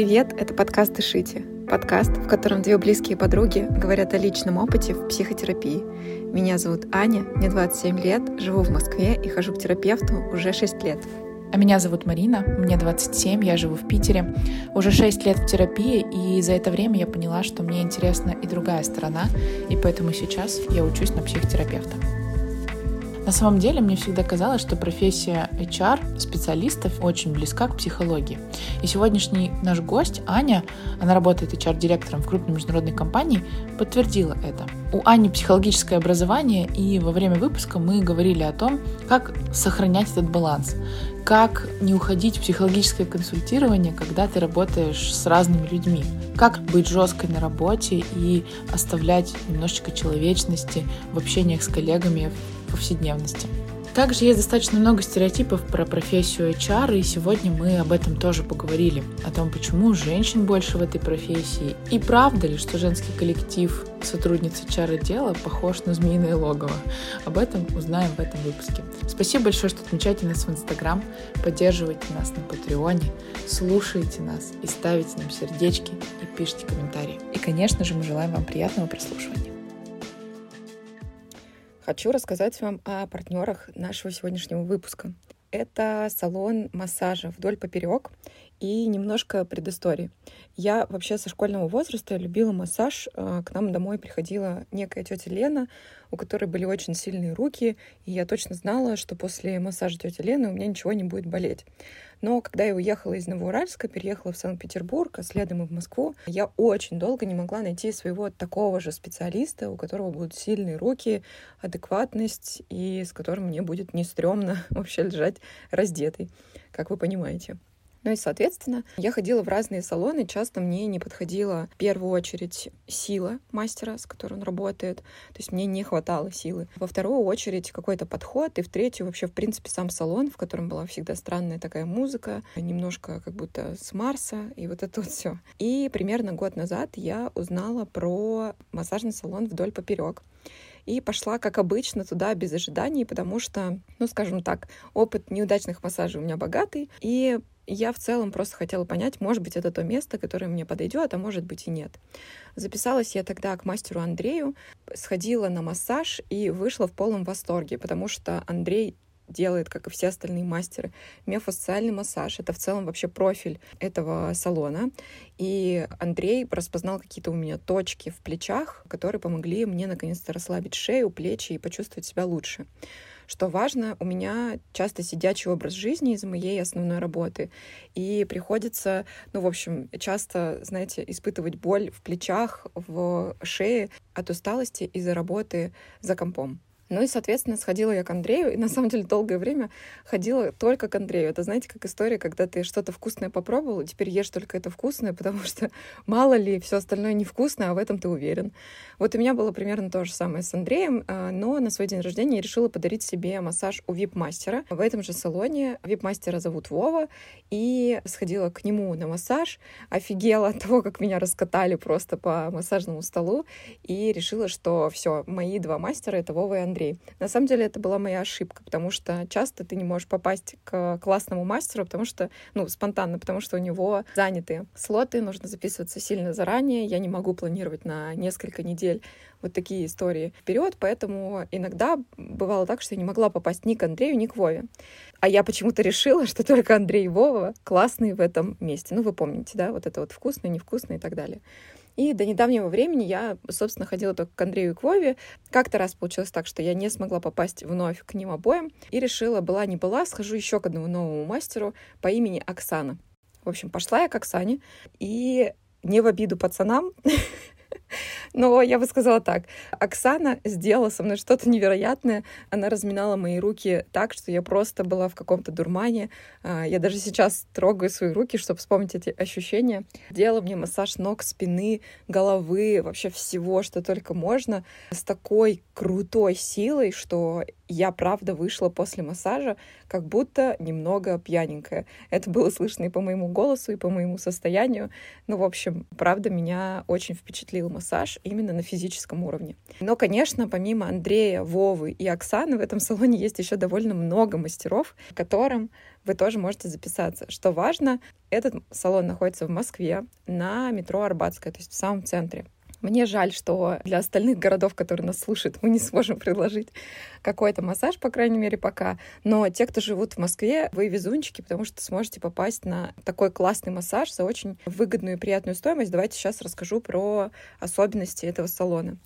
привет! Это подкаст «Дышите». Подкаст, в котором две близкие подруги говорят о личном опыте в психотерапии. Меня зовут Аня, мне 27 лет, живу в Москве и хожу к терапевту уже 6 лет. А меня зовут Марина, мне 27, я живу в Питере. Уже 6 лет в терапии, и за это время я поняла, что мне интересна и другая сторона, и поэтому сейчас я учусь на психотерапевта. На самом деле мне всегда казалось, что профессия HR специалистов очень близка к психологии. И сегодняшний наш гость Аня, она работает HR-директором в крупной международной компании, подтвердила это. У Ани психологическое образование, и во время выпуска мы говорили о том, как сохранять этот баланс, как не уходить в психологическое консультирование, когда ты работаешь с разными людьми, как быть жесткой на работе и оставлять немножечко человечности в общениях с коллегами повседневности. Также есть достаточно много стереотипов про профессию HR, и сегодня мы об этом тоже поговорили. О том, почему женщин больше в этой профессии, и правда ли, что женский коллектив сотрудниц HR отдела похож на змеиное логово. Об этом узнаем в этом выпуске. Спасибо большое, что отмечаете нас в Инстаграм, поддерживаете нас на Патреоне, слушаете нас и ставите нам сердечки и пишите комментарии. И, конечно же, мы желаем вам приятного прослушивания. Хочу рассказать вам о партнерах нашего сегодняшнего выпуска. Это салон массажа вдоль поперек и немножко предыстории. Я вообще со школьного возраста любила массаж. Э, к нам домой приходила некая тетя Лена, у которой были очень сильные руки, и я точно знала, что после массажа тети Лены у меня ничего не будет болеть. Но когда я уехала из Новоуральска, переехала в Санкт-Петербург, а следом и в Москву, я очень долго не могла найти своего такого же специалиста, у которого будут сильные руки, адекватность, и с которым мне будет не стрёмно вообще лежать раздетой, как вы понимаете. Ну и, соответственно, я ходила в разные салоны, часто мне не подходила в первую очередь сила мастера, с которой он работает, то есть мне не хватало силы. Во вторую очередь какой-то подход, и в третью вообще, в принципе, сам салон, в котором была всегда странная такая музыка, немножко как будто с Марса, и вот это вот все. И примерно год назад я узнала про массажный салон вдоль поперек и пошла, как обычно, туда без ожиданий, потому что, ну, скажем так, опыт неудачных массажей у меня богатый, и я в целом просто хотела понять, может быть, это то место, которое мне подойдет, а может быть и нет. Записалась я тогда к мастеру Андрею, сходила на массаж и вышла в полном восторге, потому что Андрей делает, как и все остальные мастеры, миофасциальный массаж. Это в целом вообще профиль этого салона. И Андрей распознал какие-то у меня точки в плечах, которые помогли мне наконец-то расслабить шею, плечи и почувствовать себя лучше. Что важно, у меня часто сидячий образ жизни из-за моей основной работы. И приходится, ну, в общем, часто, знаете, испытывать боль в плечах, в шее от усталости из-за работы за компом. Ну и, соответственно, сходила я к Андрею, и на самом деле долгое время ходила только к Андрею. Это, знаете, как история, когда ты что-то вкусное попробовал, и теперь ешь только это вкусное, потому что мало ли, все остальное невкусное, а в этом ты уверен. Вот у меня было примерно то же самое с Андреем, а, но на свой день рождения я решила подарить себе массаж у вип-мастера. В этом же салоне вип-мастера зовут Вова, и сходила к нему на массаж, офигела от того, как меня раскатали просто по массажному столу, и решила, что все, мои два мастера — это Вова и Андрей Андрей. На самом деле это была моя ошибка, потому что часто ты не можешь попасть к классному мастеру, потому что, ну, спонтанно, потому что у него заняты слоты, нужно записываться сильно заранее, я не могу планировать на несколько недель вот такие истории вперед, поэтому иногда бывало так, что я не могла попасть ни к Андрею, ни к Вове. А я почему-то решила, что только Андрей и Вова классные в этом месте. Ну, вы помните, да, вот это вот вкусное, невкусное и так далее. И до недавнего времени я, собственно, ходила только к Андрею и к Вове. Как-то раз получилось так, что я не смогла попасть вновь к ним обоим. И решила, была не была, схожу еще к одному новому мастеру по имени Оксана. В общем, пошла я к Оксане, и не в обиду пацанам, Но я бы сказала так. Оксана сделала со мной что-то невероятное. Она разминала мои руки так, что я просто была в каком-то дурмане. А, я даже сейчас трогаю свои руки, чтобы вспомнить эти ощущения. Делала мне массаж ног, спины, головы, вообще всего, что только можно. С такой крутой силой, что я правда вышла после массажа как будто немного пьяненькая. Это было слышно и по моему голосу, и по моему состоянию. Ну, в общем, правда, меня очень впечатлил массаж именно на физическом уровне. Но, конечно, помимо Андрея, Вовы и Оксаны, в этом салоне есть еще довольно много мастеров, которым вы тоже можете записаться. Что важно, этот салон находится в Москве на метро Арбатская, то есть в самом центре. Мне жаль, что для остальных городов, которые нас слушают, мы не сможем предложить какой-то массаж, по крайней мере, пока. Но те, кто живут в Москве, вы везунчики, потому что сможете попасть на такой классный массаж за очень выгодную и приятную стоимость. Давайте сейчас расскажу про особенности этого салона.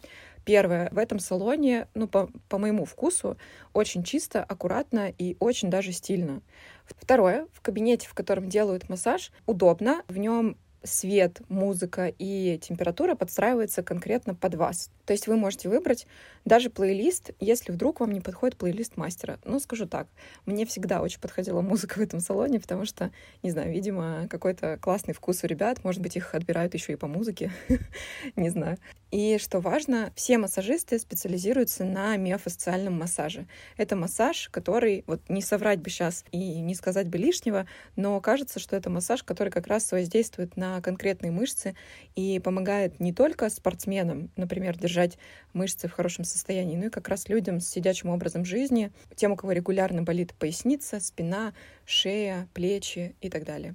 Первое, в этом салоне, ну, по, по моему вкусу, очень чисто, аккуратно и очень даже стильно. Второе, в кабинете, в котором делают массаж, удобно. В нем свет, музыка и температура подстраивается конкретно под вас. То есть вы можете выбрать даже плейлист, если вдруг вам не подходит плейлист мастера. Ну, скажу так, мне всегда очень подходила музыка в этом салоне, потому что, не знаю, видимо, какой-то классный вкус у ребят, может быть, их отбирают еще и по музыке, не знаю. И что важно, все массажисты специализируются на миофасциальном массаже. Это массаж, который, вот не соврать бы сейчас и не сказать бы лишнего, но кажется, что это массаж, который как раз воздействует на конкретные мышцы и помогает не только спортсменам, например, держать мышцы в хорошем состоянии, но и как раз людям с сидячим образом жизни, тем, у кого регулярно болит поясница, спина, шея, плечи и так далее.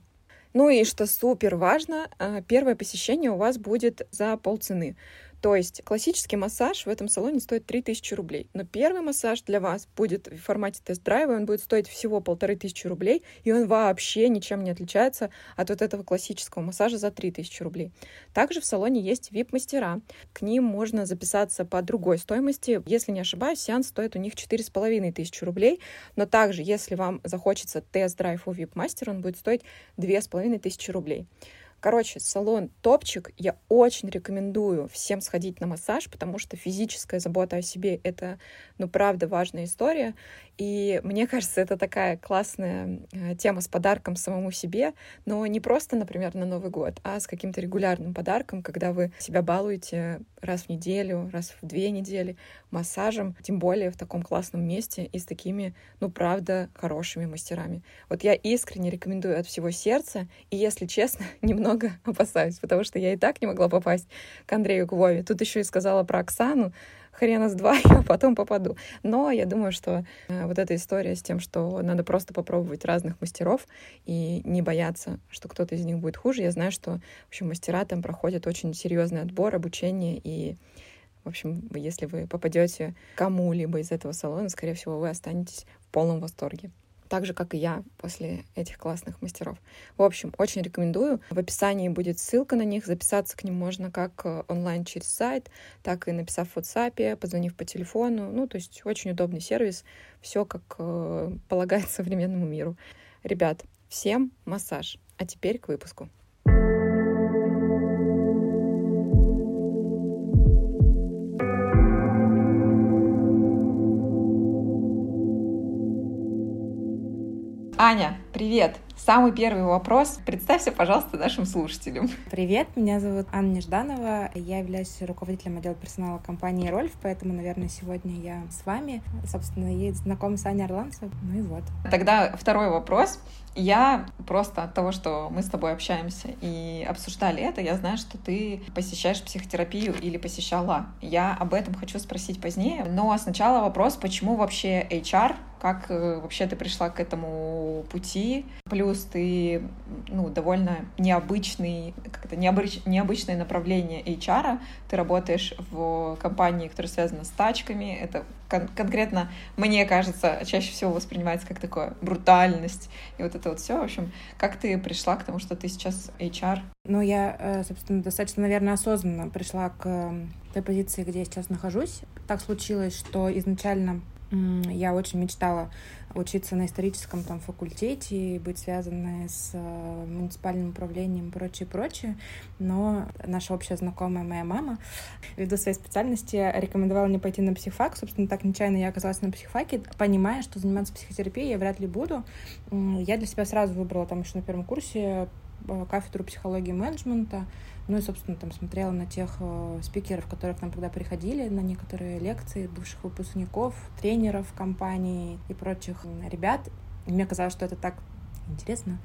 Ну и что супер важно, а, первое посещение у вас будет за полцены. То есть классический массаж в этом салоне стоит 3000 рублей. Но первый массаж для вас будет в формате тест-драйва, он будет стоить всего полторы тысячи рублей, и он вообще ничем не отличается от вот этого классического массажа за 3000 рублей. Также в салоне есть VIP-мастера. К ним можно записаться по другой стоимости. Если не ошибаюсь, сеанс стоит у них 4500 рублей. Но также, если вам захочется тест-драйв у VIP-мастера, он будет стоить 2500 рублей. Короче, салон топчик. Я очень рекомендую всем сходить на массаж, потому что физическая забота о себе — это, ну, правда, важная история. И мне кажется, это такая классная э, тема с подарком самому себе, но не просто, например, на Новый год, а с каким-то регулярным подарком, когда вы себя балуете раз в неделю, раз в две недели массажем, тем более в таком классном месте и с такими, ну, правда, хорошими мастерами. Вот я искренне рекомендую от всего сердца, и, если честно, немного опасаюсь, потому что я и так не могла попасть к Андрею Гвове. Тут еще и сказала про Оксану, хрена с два я потом попаду. Но я думаю, что э, вот эта история с тем, что надо просто попробовать разных мастеров и не бояться, что кто-то из них будет хуже. Я знаю, что, в общем, мастера там проходят очень серьезный отбор, обучение и в общем, если вы попадете кому-либо из этого салона, скорее всего, вы останетесь в полном восторге так же, как и я после этих классных мастеров. В общем, очень рекомендую. В описании будет ссылка на них. Записаться к ним можно как э, онлайн через сайт, так и написав в WhatsApp, позвонив по телефону. Ну, то есть очень удобный сервис. Все как э, полагает современному миру. Ребят, всем массаж. А теперь к выпуску. Аня, привет! Самый первый вопрос. Представься, пожалуйста, нашим слушателям. Привет, меня зовут Анна Нежданова. Я являюсь руководителем отдела персонала компании «Рольф», поэтому, наверное, сегодня я с вами. Собственно, и знаком с Аней Орланцевой. Ну и вот. Тогда второй вопрос. Я просто от того, что мы с тобой общаемся и обсуждали это, я знаю, что ты посещаешь психотерапию или посещала. Я об этом хочу спросить позднее. Но сначала вопрос, почему вообще HR как э, вообще ты пришла к этому пути. Плюс ты, ну, довольно необычный, как-то необыч, необычное направление HR. Ты работаешь в компании, которая связана с тачками. Это кон- конкретно, мне кажется, чаще всего воспринимается как такое брутальность и вот это вот все. В общем, как ты пришла к тому, что ты сейчас HR? Ну, я, э, собственно, достаточно, наверное, осознанно пришла к той позиции, где я сейчас нахожусь. Так случилось, что изначально я очень мечтала учиться на историческом там факультете и быть связанной с э, муниципальным управлением и прочее, прочее. Но наша общая знакомая, моя мама, ввиду своей специальности, рекомендовала мне пойти на психфак. Собственно, так нечаянно я оказалась на психфаке, понимая, что заниматься психотерапией я вряд ли буду. Я для себя сразу выбрала там еще на первом курсе э, кафедру психологии и менеджмента, ну и, собственно, там смотрела на тех э, спикеров, которые к нам тогда приходили, на некоторые лекции бывших выпускников, тренеров компании и прочих ребят. И мне казалось, что это так интересно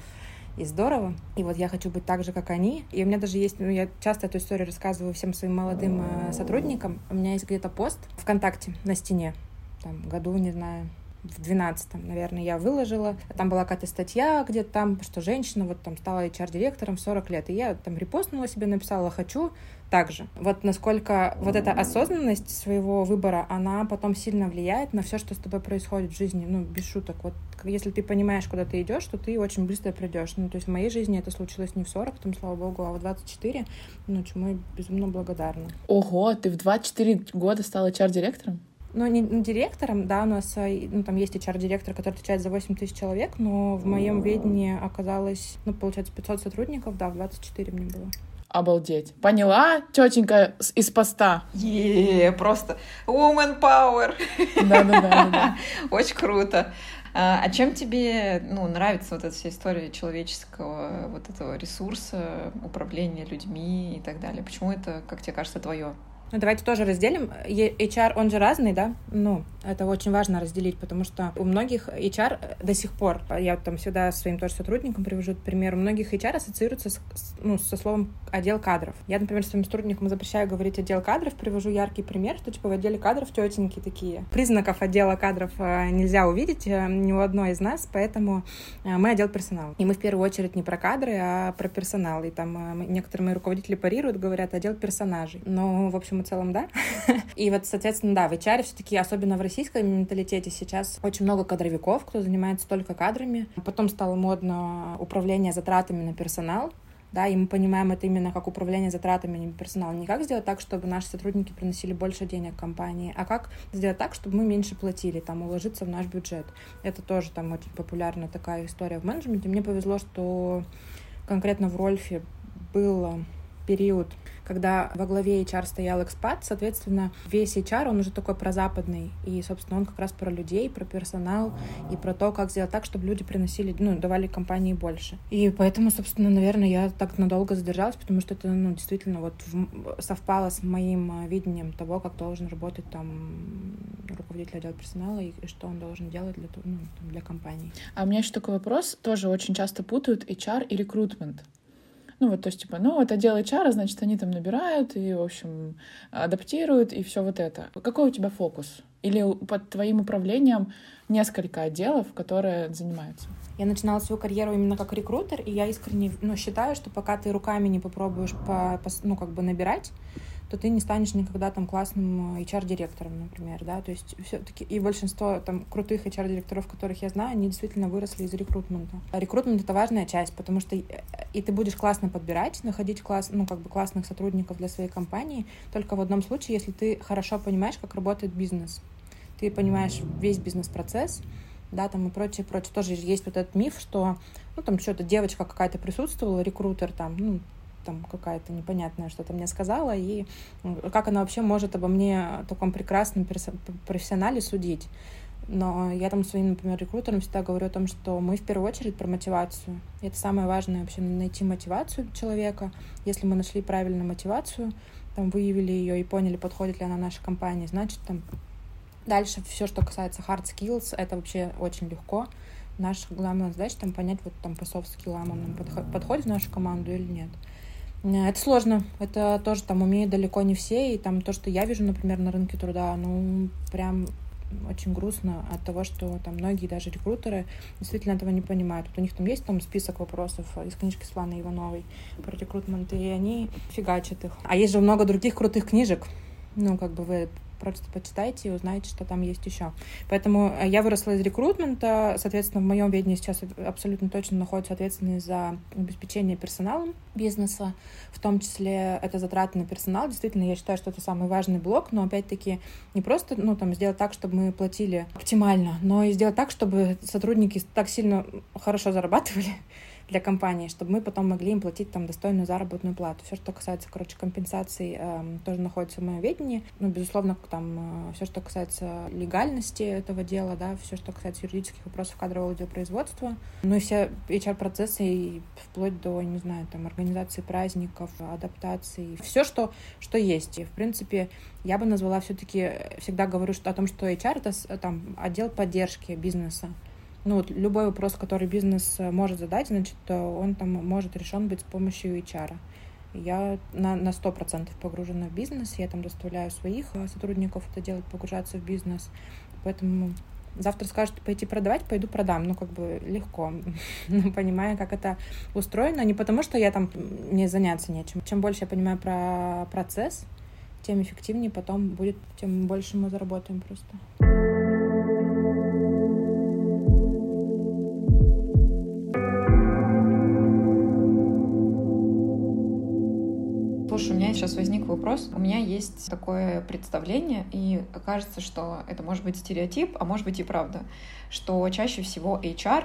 и здорово. И вот я хочу быть так же, как они. И у меня даже есть, ну, я часто эту историю рассказываю всем своим молодым э, сотрудникам. У меня есть где-то пост ВКонтакте на стене, там, году, не знаю, в 12 наверное, я выложила. Там была какая-то статья где-то там, что женщина вот там стала HR-директором в 40 лет. И я там репостнула себе, написала «хочу», также. Вот насколько вот эта осознанность своего выбора, она потом сильно влияет на все, что с тобой происходит в жизни, ну, без шуток. Вот если ты понимаешь, куда ты идешь, то ты очень быстро придешь. Ну, то есть в моей жизни это случилось не в 40, там, слава богу, а в 24, ну, чему я безумно благодарна. Ого, ты в 24 года стала HR-директором? Ну, не, не директором, да, у нас э, ну, там есть HR-директор, который отвечает за 8 тысяч человек, но в моем ведении оказалось, ну, получается, 500 сотрудников, да, в 24 мне было. Обалдеть. Поняла, тетенька из поста? Е, просто woman power. Да-да-да. Очень круто. А, а чем тебе ну, нравится вот эта вся история человеческого вот этого ресурса, управления людьми и так далее? Почему это, как тебе кажется, твое? Ну, давайте тоже разделим. HR, он же разный, да? Ну, это очень важно разделить, потому что у многих HR до сих пор, я там всегда своим тоже сотрудникам привожу пример, у многих HR ассоциируется с, ну, со словом отдел кадров. Я, например, своим сотрудникам запрещаю говорить отдел кадров, привожу яркий пример, что типа в отделе кадров тетеньки такие. Признаков отдела кадров э, нельзя увидеть э, ни у одной из нас, поэтому э, мы отдел персонала. И мы в первую очередь не про кадры, а про персонал. И там некоторые мои руководители парируют, говорят отдел персонажей. Но, в общем, в целом, да. И вот, соответственно, да, в HR все-таки, особенно в российском менталитете, сейчас очень много кадровиков, кто занимается только кадрами. Потом стало модно управление затратами на персонал, да, и мы понимаем это именно как управление затратами на персонал. Не как сделать так, чтобы наши сотрудники приносили больше денег компании, а как сделать так, чтобы мы меньше платили, там, уложиться в наш бюджет. Это тоже там очень популярная такая история в менеджменте. Мне повезло, что конкретно в Рольфе был период когда во главе HR стоял экспат, соответственно, весь HR, он уже такой прозападный, и, собственно, он как раз про людей, про персонал и про то, как сделать так, чтобы люди приносили, ну, давали компании больше. И поэтому, собственно, наверное, я так надолго задержалась, потому что это, ну, действительно вот в, совпало с моим а, видением того, как должен работать там руководитель отдела персонала и, и что он должен делать для, ну, для компании. А у меня еще такой вопрос. Тоже очень часто путают HR и рекрутмент. Ну, вот, то есть, типа, ну, это дело HR, значит, они там набирают и, в общем, адаптируют, и все вот это. Какой у тебя фокус? Или под твоим управлением несколько отделов, которые занимаются? Я начинала свою карьеру именно как рекрутер, и я искренне ну, считаю, что пока ты руками не попробуешь по, по, ну, как бы набирать, то ты не станешь никогда там классным HR-директором, например, да, то есть все-таки и большинство там крутых HR-директоров, которых я знаю, они действительно выросли из рекрутмента. А рекрутмент — это важная часть, потому что и ты будешь классно подбирать, находить класс, ну, как бы классных сотрудников для своей компании, только в одном случае, если ты хорошо понимаешь, как работает бизнес. Ты понимаешь весь бизнес-процесс, да, там и прочее, прочее. Тоже есть вот этот миф, что, ну, там что-то девочка какая-то присутствовала, рекрутер там, ну, там какая-то непонятная что-то мне сказала, и как она вообще может обо мне таком прекрасном профессионале судить. Но я там своим, например, рекрутерам всегда говорю о том, что мы в первую очередь про мотивацию. И это самое важное вообще найти мотивацию человека. Если мы нашли правильную мотивацию, там выявили ее и поняли, подходит ли она нашей компании, значит там дальше все, что касается hard skills, это вообще очень легко. Наша главная задача там понять вот там по soft skills он нам подходит в нашу команду или нет. Э, это сложно. Это тоже там умеют далеко не все. И там то, что я вижу, например, на рынке труда, ну, прям очень грустно от того, что там многие даже рекрутеры действительно этого не понимают. Вот у них там есть там список вопросов из книжки Светланы Ивановой про рекрутмент, и они фигачат их. А есть же много других крутых книжек, ну, как бы вы просто почитайте и узнаете, что там есть еще. Поэтому э, я выросла из рекрутмента, соответственно, в моем ведении сейчас абсолютно точно находится ответственность за обеспечение персоналом бизнеса, в том числе это затраты на персонал. Действительно, я считаю, что это самый важный блок, но опять-таки не просто ну, там, сделать так, чтобы мы платили оптимально, но и сделать так, чтобы сотрудники так сильно хорошо зарабатывали, для компании, чтобы мы потом могли им платить там достойную заработную плату. Все, что касается, короче, компенсаций, э, тоже находится в моем ведении. Ну, безусловно, там э, все, что касается легальности этого дела, да, все, что касается юридических вопросов кадрового делопроизводства, ну и все HR-процессы, вплоть до, не знаю, там, организации праздников, адаптации, все, что, что есть. И, в принципе, я бы назвала все-таки, всегда говорю что, о том, что HR — это там отдел поддержки бизнеса ну, вот любой вопрос, который бизнес э, может задать, значит, э, он там может решен быть с помощью HR. Я на, на 100% погружена в бизнес, я там доставляю своих э, сотрудников это делать, погружаться в бизнес. Поэтому завтра скажут пойти продавать, пойду продам. Ну, как бы легко, ну, понимая, как это устроено. Не потому, что я там не заняться нечем. Чем больше я понимаю про процесс, тем эффективнее потом будет, тем больше мы заработаем просто. Сейчас возник вопрос. У меня есть такое представление, и кажется, что это может быть стереотип, а может быть и правда, что чаще всего HR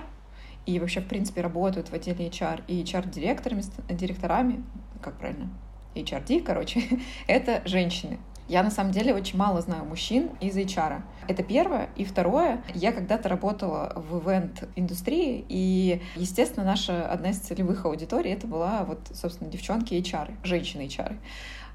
и вообще, в принципе, работают в отделе HR и HR-директорами, директорами, как правильно, HRD, короче, это женщины. Я на самом деле очень мало знаю мужчин из HR. Это первое. И второе, я когда-то работала в ивент-индустрии, и, естественно, наша одна из целевых аудиторий это была вот, собственно, девчонки HR, женщины HR.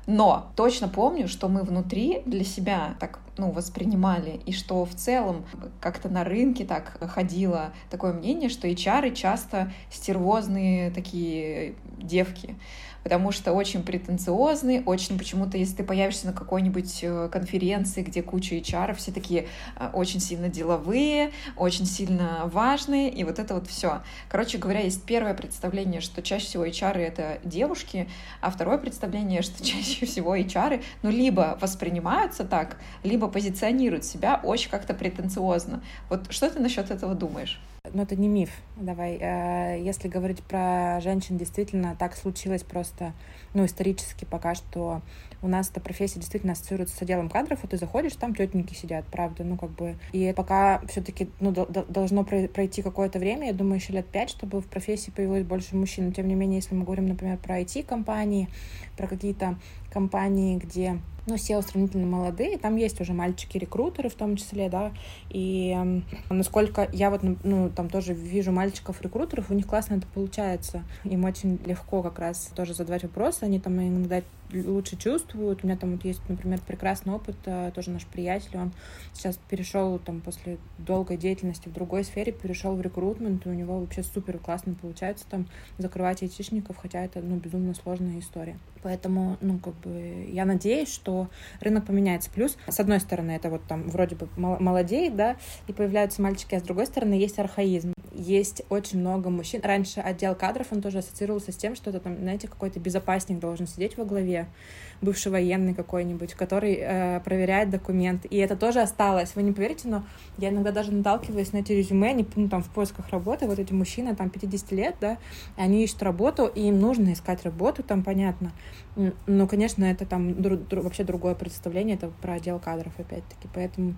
Но точно помню, что мы внутри для себя так ну, воспринимали, и что в целом как-то на рынке так ходило такое мнение, что HR часто стервозные такие девки потому что очень претенциозный, очень почему-то, если ты появишься на какой-нибудь э, конференции, где куча HR, все такие э, очень сильно деловые, очень сильно важные, и вот это вот все. Короче говоря, есть первое представление, что чаще всего HR это девушки, а второе представление, что чаще всего HR, ну, либо воспринимаются так, либо позиционируют себя очень как-то претенциозно. Вот что ты насчет этого думаешь? Но это не миф. Давай. Э, если говорить про женщин, действительно так случилось просто, ну, исторически пока что у нас эта профессия действительно ассоциируется с отделом кадров, и ты заходишь, там тетеньки сидят, правда, ну, как бы. И пока все-таки, ну, должно пройти какое-то время, я думаю, еще лет пять, чтобы в профессии появилось больше мужчин. Но, тем не менее, если мы говорим, например, про IT-компании, про какие-то компании, где ну, SEO сравнительно молодые, там есть уже мальчики-рекрутеры в том числе, да, и насколько я вот, ну, там тоже вижу мальчиков-рекрутеров, у них классно это получается, им очень легко как раз тоже задавать вопросы, они там иногда лучше чувствуют. У меня там вот есть, например, прекрасный опыт, э, тоже наш приятель, он сейчас перешел там после долгой деятельности в другой сфере, перешел в рекрутмент, и у него вообще супер классно получается там закрывать айтишников, хотя это, ну, безумно сложная история. Поэтому, ну, как бы, я надеюсь, что рынок поменяется. Плюс, с одной стороны, это вот там вроде бы молодеет, да, и появляются мальчики, а с другой стороны, есть архаизм есть очень много мужчин. Раньше отдел кадров, он тоже ассоциировался с тем, что это там, знаете, какой-то безопасник должен сидеть во главе, бывший военный какой-нибудь, который э, проверяет документы. И это тоже осталось. Вы не поверите, но я иногда даже наталкиваюсь на эти резюме, они, ну, там, в поисках работы, вот эти мужчины, там, 50 лет, да, они ищут работу, и им нужно искать работу, там, понятно. Но, конечно, это там дру- дру- вообще другое представление, это про отдел кадров, опять-таки. Поэтому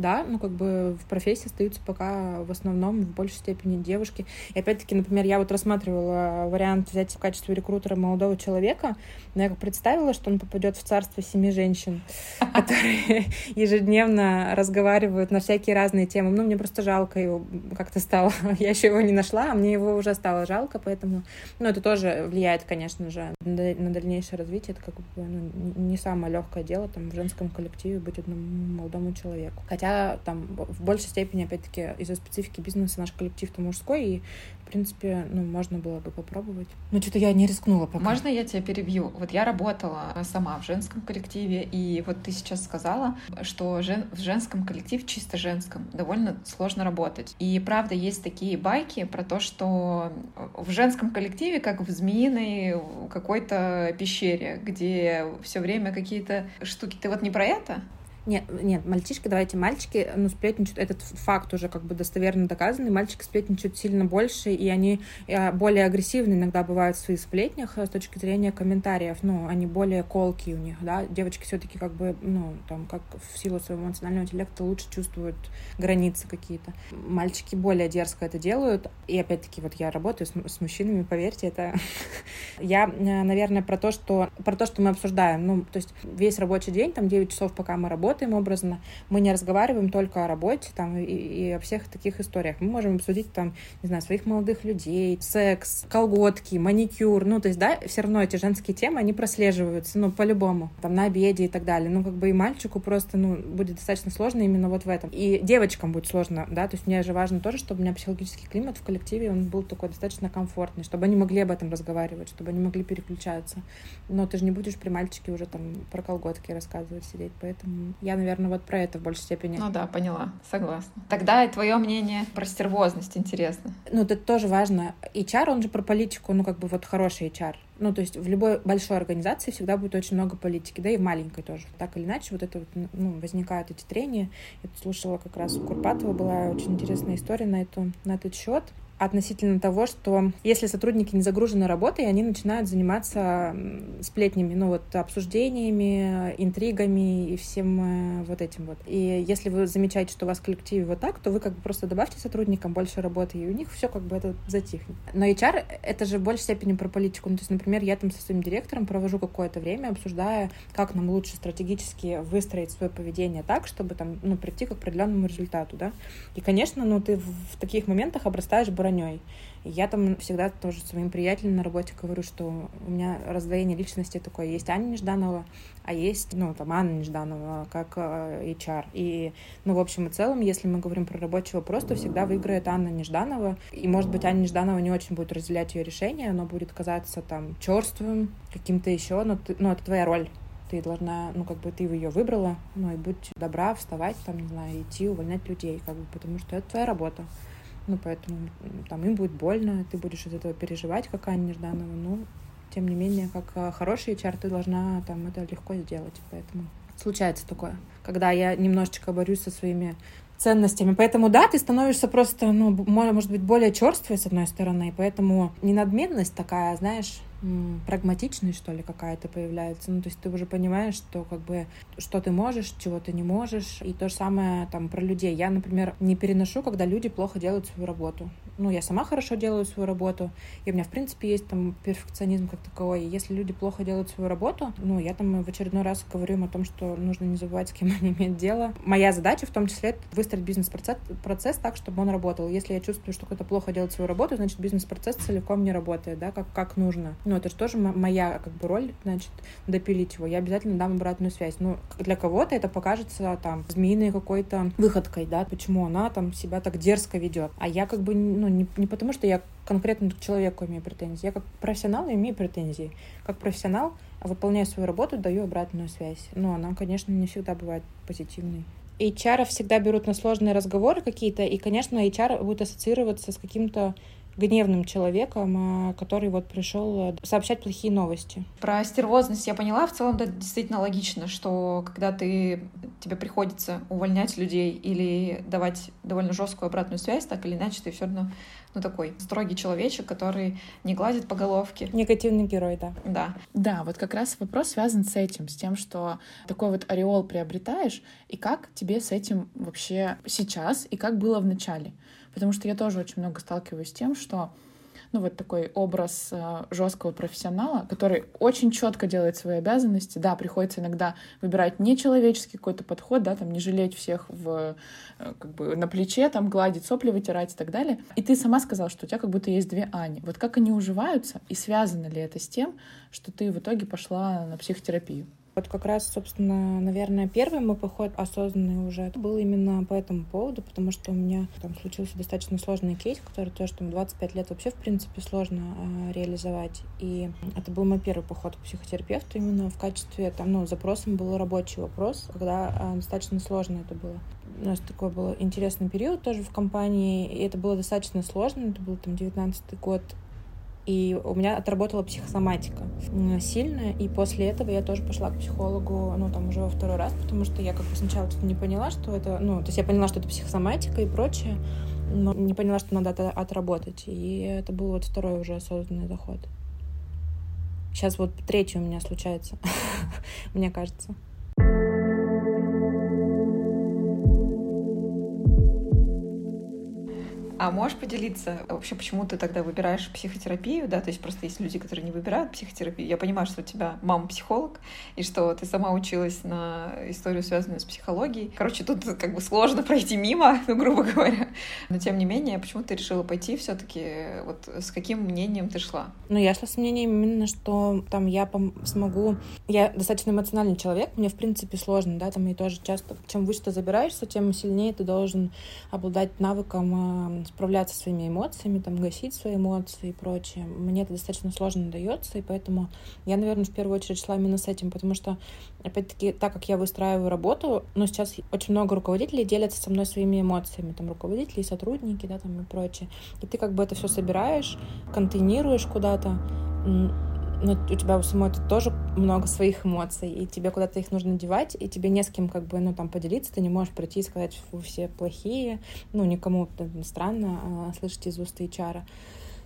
да, ну как бы в профессии остаются пока в основном в большей степени девушки. И опять-таки, например, я вот рассматривала вариант взять в качестве рекрутера молодого человека, но я как представила, что он попадет в царство семи женщин, которые ежедневно разговаривают на всякие разные темы. Ну, мне просто жалко его как-то стало. Я еще его не нашла, а мне его уже стало жалко, поэтому, ну, это тоже влияет, конечно же, на дальнейшее развитие. Это как бы ну, не самое легкое дело там в женском коллективе быть одному молодому человеку. Хотя там в большей степени, опять-таки, из-за специфики бизнеса наш коллектив-то мужской, и, в принципе, ну, можно было бы попробовать. Но что-то я не рискнула пока. Можно я тебя перебью? Вот я работала сама в женском коллективе, и вот ты сейчас сказала, что жен... в женском коллективе, чисто женском, довольно сложно работать. И правда, есть такие байки про то, что в женском коллективе, как в змеиной какой-то пещере, где все время какие-то штуки. Ты вот не про это? Нет, нет, мальчишки, давайте мальчики, ну, сплетничают, этот факт уже как бы достоверно доказанный, мальчики сплетничают сильно больше, и они э, более агрессивны иногда бывают в своих сплетнях э, с точки зрения комментариев, ну, они более колки у них, да, девочки все таки как бы, ну, там, как в силу своего эмоционального интеллекта лучше чувствуют границы какие-то. Мальчики более дерзко это делают, и опять-таки вот я работаю с, с мужчинами, поверьте, это... я, э, наверное, про то, что, про то, что мы обсуждаем, ну, то есть весь рабочий день, там 9 часов, пока мы работаем, работаем образно, мы не разговариваем только о работе там, и, и о всех таких историях. Мы можем обсудить там, не знаю, своих молодых людей, секс, колготки, маникюр. Ну, то есть, да, все равно эти женские темы, они прослеживаются, ну, по-любому, там, на обеде и так далее. Ну, как бы и мальчику просто, ну, будет достаточно сложно именно вот в этом. И девочкам будет сложно, да, то есть мне же важно тоже, чтобы у меня психологический климат в коллективе, он был такой достаточно комфортный, чтобы они могли об этом разговаривать, чтобы они могли переключаться. Но ты же не будешь при мальчике уже там про колготки рассказывать, сидеть, поэтому я, наверное, вот про это в большей степени. Ну да, поняла, согласна. Тогда и твое мнение про стервозность интересно. Ну, это тоже важно. HR, он же про политику, ну, как бы вот хороший HR. Ну, то есть в любой большой организации всегда будет очень много политики, да и в маленькой тоже. Так или иначе, вот это вот, ну, возникают эти трения. Я слушала как раз у Курпатова, была очень интересная история на, эту, на этот счет относительно того, что если сотрудники не загружены работой, они начинают заниматься сплетнями, ну вот обсуждениями, интригами и всем э, вот этим вот. И если вы замечаете, что у вас в коллективе вот так, то вы как бы просто добавьте сотрудникам больше работы, и у них все как бы это затихнет. Но HR — это же в большей степени про политику. Ну, то есть, например, я там со своим директором провожу какое-то время, обсуждая, как нам лучше стратегически выстроить свое поведение так, чтобы там, ну, прийти к определенному результату, да. И, конечно, ну, ты в таких моментах обрастаешь броней я там всегда тоже своим приятелям на работе говорю, что у меня раздвоение личности такое. Есть Аня Нежданова, а есть, ну, там, Анна Нежданова, как э, HR. И, ну, в общем и целом, если мы говорим про рабочий вопрос, то всегда выиграет Анна Нежданова. И, может быть, Анна Нежданова не очень будет разделять ее решение, оно будет казаться, там, черствым, каким-то еще, но, ты, ну, это твоя роль ты должна, ну, как бы ты ее выбрала, ну, и будь добра вставать, там, не знаю, идти, увольнять людей, как бы, потому что это твоя работа. Ну, поэтому там им будет больно, ты будешь из этого переживать, как Аня Нежданова. Но, тем не менее, как а, хороший HR, ты должна там это легко сделать. Поэтому случается такое. Когда я немножечко борюсь со своими ценностями. Поэтому, да, ты становишься просто, ну, может быть, более черствой, с одной стороны, и поэтому не надменность такая, знаешь, прагматичность, что ли, какая-то появляется. Ну, то есть ты уже понимаешь, что как бы что ты можешь, чего ты не можешь. И то же самое там про людей. Я, например, не переношу, когда люди плохо делают свою работу. Ну, я сама хорошо делаю свою работу, и у меня, в принципе, есть там перфекционизм как таковой. И если люди плохо делают свою работу, ну, я там в очередной раз говорю им о том, что нужно не забывать, с кем они имеют дело. Моя задача в том числе выстроить бизнес-процесс процесс так, чтобы он работал. Если я чувствую, что кто-то плохо делает свою работу, значит, бизнес-процесс целиком не работает, да, как, как нужно. Ну, это же тоже моя как бы роль, значит, допилить его. Я обязательно дам обратную связь. Ну, для кого-то это покажется там змеиной какой-то выходкой, да, почему она там себя так дерзко ведет. А я как бы, ну, не, не потому, что я конкретно к человеку имею претензии. Я как профессионал имею претензии. Как профессионал, выполняя свою работу, даю обратную связь. Но она, конечно, не всегда бывает позитивной. HR всегда берут на сложные разговоры какие-то, и, конечно, HR будет ассоциироваться с каким-то гневным человеком, а, который вот пришел э, сообщать плохие новости. Про стервозность я поняла. В целом, да, действительно логично, что когда ты, тебе приходится увольнять людей или давать довольно жесткую обратную связь, так или иначе, ты все равно ну, такой строгий человечек, который не гладит по головке. Негативный герой, да. Да. Да, вот как раз вопрос связан с этим, с тем, что такой вот ореол приобретаешь, и как тебе с этим вообще сейчас, и как было в начале. Потому что я тоже очень много сталкиваюсь с тем, что ну, вот такой образ э, жесткого профессионала, который очень четко делает свои обязанности. Да, приходится иногда выбирать нечеловеческий какой-то подход, да, там не жалеть всех в, э, как бы на плече, там гладить сопли, вытирать и так далее. И ты сама сказала, что у тебя как будто есть две Ани. Вот как они уживаются и связано ли это с тем, что ты в итоге пошла на психотерапию? Вот как раз, собственно, наверное, первый мой поход осознанный уже был именно по этому поводу, потому что у меня там случился достаточно сложный кейс, который тоже там 25 лет вообще, в принципе, сложно э, реализовать. И это был мой первый поход к психотерапевту именно в качестве, там, ну, запросом был рабочий вопрос, когда э, достаточно сложно это было. У нас такой был интересный период тоже в компании, и это было достаточно сложно, это был там 19 год, и у меня отработала психосоматика сильно, и после этого я тоже пошла к психологу, ну, там, уже во второй раз, потому что я как бы сначала что-то не поняла, что это, ну, то есть я поняла, что это психосоматика и прочее, но не поняла, что надо это отработать, и это был вот второй уже осознанный заход. Сейчас вот третий у меня случается, мне кажется. А можешь поделиться вообще, почему ты тогда выбираешь психотерапию, да, то есть просто есть люди, которые не выбирают психотерапию. Я понимаю, что у тебя мама психолог, и что ты сама училась на историю, связанную с психологией. Короче, тут как бы сложно пройти мимо, ну, грубо говоря. Но тем не менее, почему ты решила пойти все таки вот с каким мнением ты шла? Ну, я шла с мнением именно, что там я смогу... Я достаточно эмоциональный человек, мне, в принципе, сложно, да, там и тоже часто, чем выше ты забираешься, тем сильнее ты должен обладать навыком справляться со своими эмоциями, там, гасить свои эмоции и прочее. Мне это достаточно сложно дается, и поэтому я, наверное, в первую очередь шла именно с этим, потому что, опять-таки, так как я выстраиваю работу, ну, сейчас очень много руководителей делятся со мной своими эмоциями, там, руководители, сотрудники, да, там, и прочее. И ты как бы это все собираешь, контейнируешь куда-то, но у тебя у самой тут тоже много своих эмоций, и тебе куда-то их нужно девать, и тебе не с кем как бы, ну, там, поделиться, ты не можешь прийти и сказать, вы все плохие, ну, никому странно а, слышать из уст HR.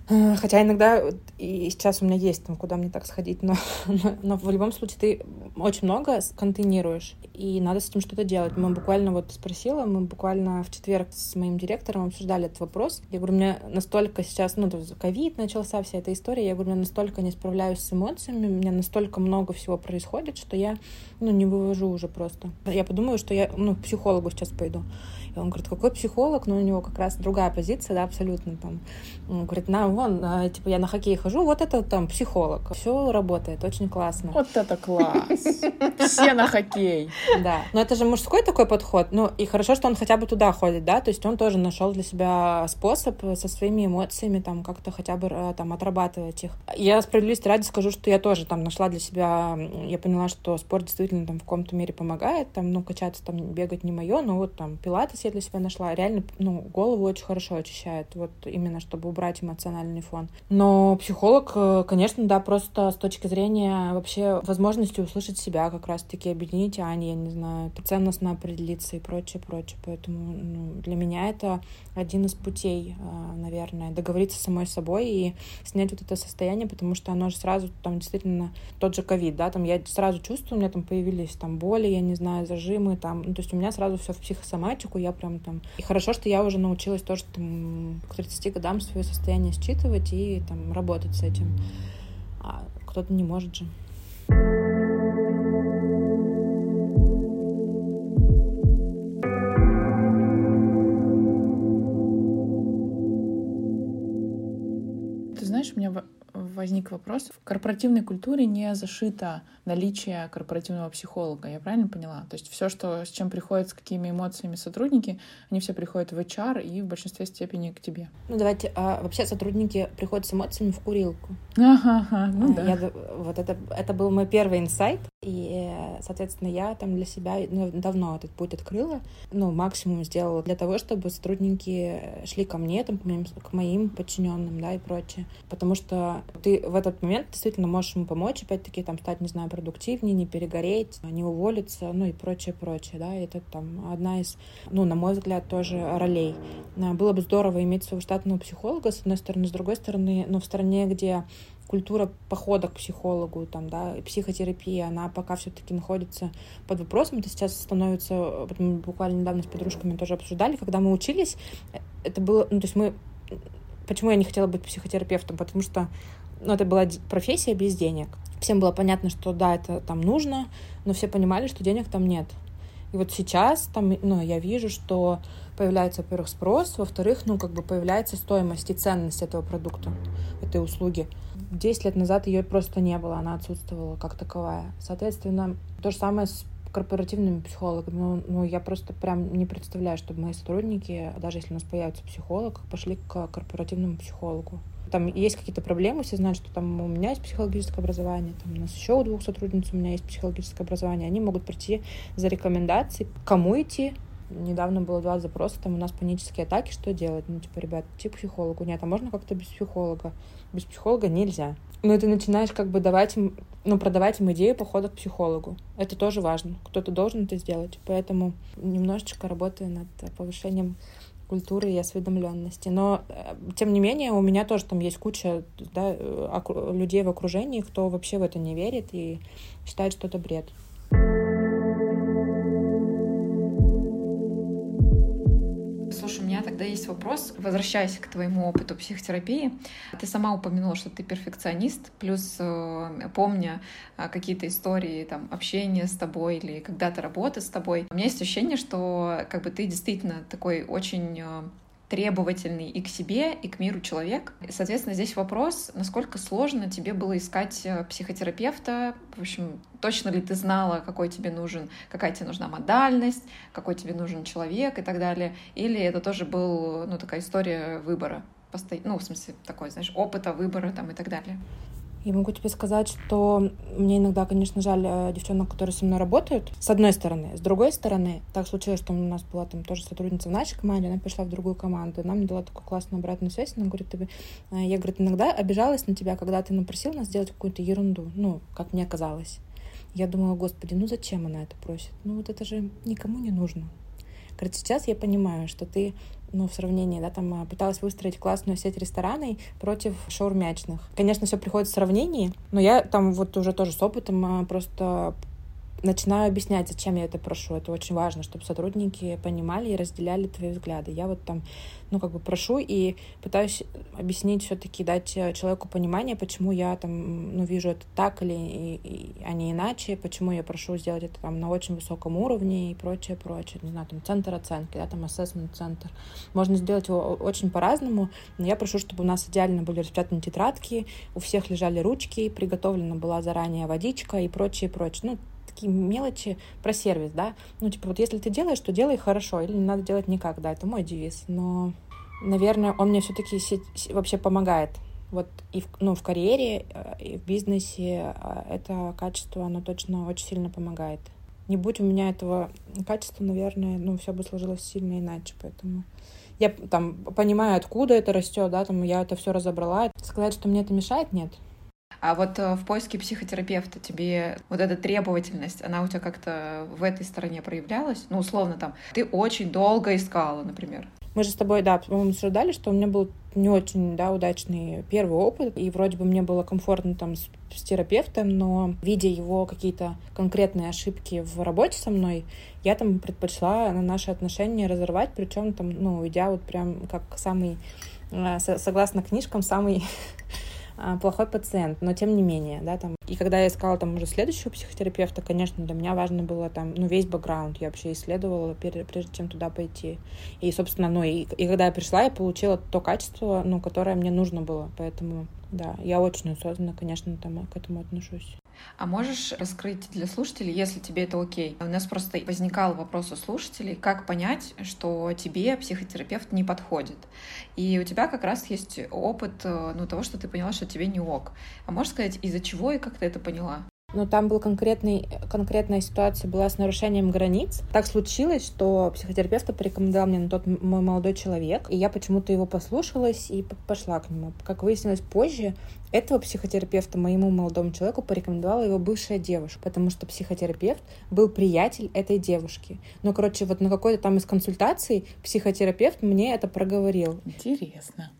Э, хотя иногда и сейчас у меня есть там, куда мне так сходить, но, но, но в любом случае ты очень много контейнируешь, и надо с этим что-то делать. Мы буквально вот спросила, мы буквально в четверг с моим директором обсуждали этот вопрос. Я говорю, у меня настолько сейчас, ну, ковид начался, вся эта история, я говорю, я настолько не справляюсь с эмоциями, у меня настолько много всего происходит, что я, ну, не вывожу уже просто. Я подумаю, что я, ну, к психологу сейчас пойду. И он говорит, какой психолог? Ну, у него как раз другая позиция, да, абсолютно там. Он говорит, на, вон, а, типа, я на хоккей хожу, вот это там психолог. Все работает, очень классно. Вот это класс. Все на хоккей. Да. Но это же мужской такой подход. Ну, и хорошо, что он хотя бы туда ходит, да, то есть он тоже нашел для себя способ со своими эмоциями там как-то хотя бы э, там отрабатывать их. Я справедливости ради скажу, что я тоже там нашла для себя, я поняла, что спорт действительно там в каком-то мере помогает, там, ну, качаться там, бегать не мое, но вот там пилатес я для себя нашла. Реально, ну, голову очень хорошо очищает, вот именно чтобы убрать эмоциональный фон. Но психолог, э, конечно, да, просто с точки зрения вообще возможности услышать себя как раз-таки, объединить Ани, я не знаю, ценностно определиться и прочее, прочее. Поэтому ну, для меня это один из путей, э, наверное, договориться с самой собой и снять вот это состояние, потому что оно же сразу, там, действительно, тот же ковид, да, там я сразу чувствую, у меня там появились там боли, я не знаю, зажимы, там, ну, то есть у меня сразу все в психосоматику, я прям там... И хорошо, что я уже научилась тоже там к 30 годам свое состояние считывать и там работать с этим. А кто-то не может же. Ты знаешь, у меня возник вопрос. В корпоративной культуре не зашито наличие корпоративного психолога. Я правильно поняла? То есть все, что, с чем приходят, с какими эмоциями сотрудники, они все приходят в HR и в большинстве степени к тебе. Ну давайте, а вообще сотрудники приходят с эмоциями в курилку. Ага, ага ну а, да. Я, вот это, это был мой первый инсайт, и, соответственно, я там для себя ну, давно этот путь открыла, ну, максимум сделала для того, чтобы сотрудники шли ко мне, там, к моим, к моим подчиненным, да, и прочее. Потому что ты в этот момент действительно можешь ему помочь, опять-таки, там, стать, не знаю, продуктивнее, не перегореть, не уволиться, ну и прочее, прочее, да, это там одна из, ну, на мой взгляд, тоже ролей. А, было бы здорово иметь своего штатного психолога, с одной стороны, с другой стороны, ну, в стране, где культура похода к психологу, там, да, психотерапия, она пока все-таки находится под вопросом. Это сейчас становится, мы буквально недавно с подружками тоже обсуждали, когда мы учились, это было, ну, то есть мы, почему я не хотела быть психотерапевтом, потому что ну, это была профессия без денег. Всем было понятно, что да, это там нужно, но все понимали, что денег там нет. И вот сейчас там, ну, я вижу, что появляется, во-первых, спрос, во-вторых, ну, как бы появляется стоимость и ценность этого продукта, этой услуги. Десять лет назад ее просто не было, она отсутствовала как таковая. Соответственно, то же самое с корпоративными психологами. Ну, ну, я просто прям не представляю, чтобы мои сотрудники, даже если у нас появится психолог, пошли к корпоративному психологу там есть какие-то проблемы, все знают, что там у меня есть психологическое образование, там у нас еще у двух сотрудниц у меня есть психологическое образование, они могут прийти за рекомендацией, кому идти, недавно было два запроса, там у нас панические атаки, что делать? Ну, типа, ребят, идти к психологу. Нет, а можно как-то без психолога? Без психолога нельзя. Но ты начинаешь как бы давать ну, продавать им идею похода к психологу. Это тоже важно. Кто-то должен это сделать. Поэтому немножечко работаю над повышением культуры и осведомленности. Но, э, тем не менее, у меня тоже там есть куча да, э, людей в окружении, кто вообще в это не верит и считает, что это бред. Слушай, у тогда есть вопрос. Возвращаясь к твоему опыту психотерапии, ты сама упомянула, что ты перфекционист, плюс э, помня э, какие-то истории там общения с тобой или когда-то работы с тобой, у меня есть ощущение, что как бы ты действительно такой очень э, требовательный и к себе, и к миру человек. Соответственно, здесь вопрос, насколько сложно тебе было искать э, психотерапевта. В общем, точно ли ты знала, какой тебе нужен, какая тебе нужна модальность, какой тебе нужен человек и так далее. Или это тоже был, ну, такая история выбора, ну, в смысле, такой, знаешь, опыта выбора там и так далее. Я могу тебе сказать, что мне иногда, конечно, жаль э, девчонок, которые со мной работают, с одной стороны. С другой стороны, так случилось, что у нас была там тоже сотрудница в нашей команде, она пришла в другую команду, она мне дала такую классную обратную связь, она говорит, тебе, э, я, говорит, иногда обижалась на тебя, когда ты напросил нас сделать какую-то ерунду, ну, как мне казалось. Я думала, господи, ну зачем она это просит? Ну вот это же никому не нужно. Говорит, сейчас я понимаю, что ты ну, в сравнении, да, там а, пыталась выстроить классную сеть ресторанов против шаурмячных. Конечно, все приходит в сравнении, но я там вот уже тоже с опытом а, просто начинаю объяснять, зачем я это прошу. Это очень важно, чтобы сотрудники понимали и разделяли твои взгляды. Я вот там, ну, как бы прошу и пытаюсь объяснить все-таки, дать э, человеку понимание, почему я там, ну, вижу это так или и, и, а не иначе, почему я прошу сделать это там на очень высоком уровне и прочее, прочее. Не знаю, там центр оценки, да, там ассессмент центр. Можно сделать его очень по-разному, но я прошу, чтобы у нас идеально были распечатаны тетрадки, у всех лежали ручки, приготовлена была заранее водичка и прочее, прочее. Ну, такие мелочи про сервис, да. Ну, типа, вот если ты делаешь, то делай хорошо, или не надо делать никак, да, это мой девиз. Но, наверное, он мне все-таки вообще помогает. Вот и в, ну, в карьере, э, и в бизнесе а, это качество, оно точно очень сильно помогает. Не будь у меня этого качества, наверное, ну, все бы сложилось сильно иначе, поэтому я там понимаю, откуда это растет, да, там я это все разобрала. Сказать, что мне это мешает, нет. А вот э, в поиске психотерапевта тебе вот эта требовательность, она у тебя как-то в этой стороне проявлялась? Ну, условно, там, ты очень долго искала, например. Мы же с тобой, да, по-моему, обсуждали, что у меня был не очень, да, удачный первый опыт, и вроде бы мне было комфортно там с, с терапевтом, но видя его какие-то конкретные ошибки в работе со мной, я там предпочла на наши отношения разорвать, причем там, ну, идя вот прям как самый, э, согласно книжкам, самый плохой пациент, но тем не менее, да, там. И когда я искала там уже следующего психотерапевта, конечно, для меня важно было там, ну, весь бэкграунд я вообще исследовала, прежде чем туда пойти. И, собственно, ну, и, и когда я пришла, я получила то качество, ну, которое мне нужно было, поэтому, да, я очень осознанно, конечно, там к этому отношусь. А можешь раскрыть для слушателей, если тебе это окей? У нас просто возникал вопрос у слушателей, как понять, что тебе психотерапевт не подходит. И у тебя как раз есть опыт э, ну, того, что ты поняла, что тебе не ок. А можешь сказать, из-за чего и как ты это поняла? Но там был конкретный, конкретная ситуация была с нарушением границ. Так случилось, что психотерапевта порекомендовал мне на тот мой молодой человек, и я почему-то его послушалась и пошла к нему. Как выяснилось позже, этого психотерапевта моему молодому человеку порекомендовала его бывшая девушка, потому что психотерапевт был приятель этой девушки. Ну, короче, вот на какой-то там из консультаций психотерапевт мне это проговорил. Интересно.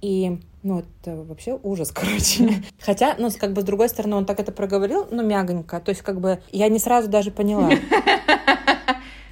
И, ну, это вообще ужас, короче. Хотя, ну, как бы, с другой стороны, он так это проговорил, ну, мягонько. То есть, как бы, я не сразу даже поняла.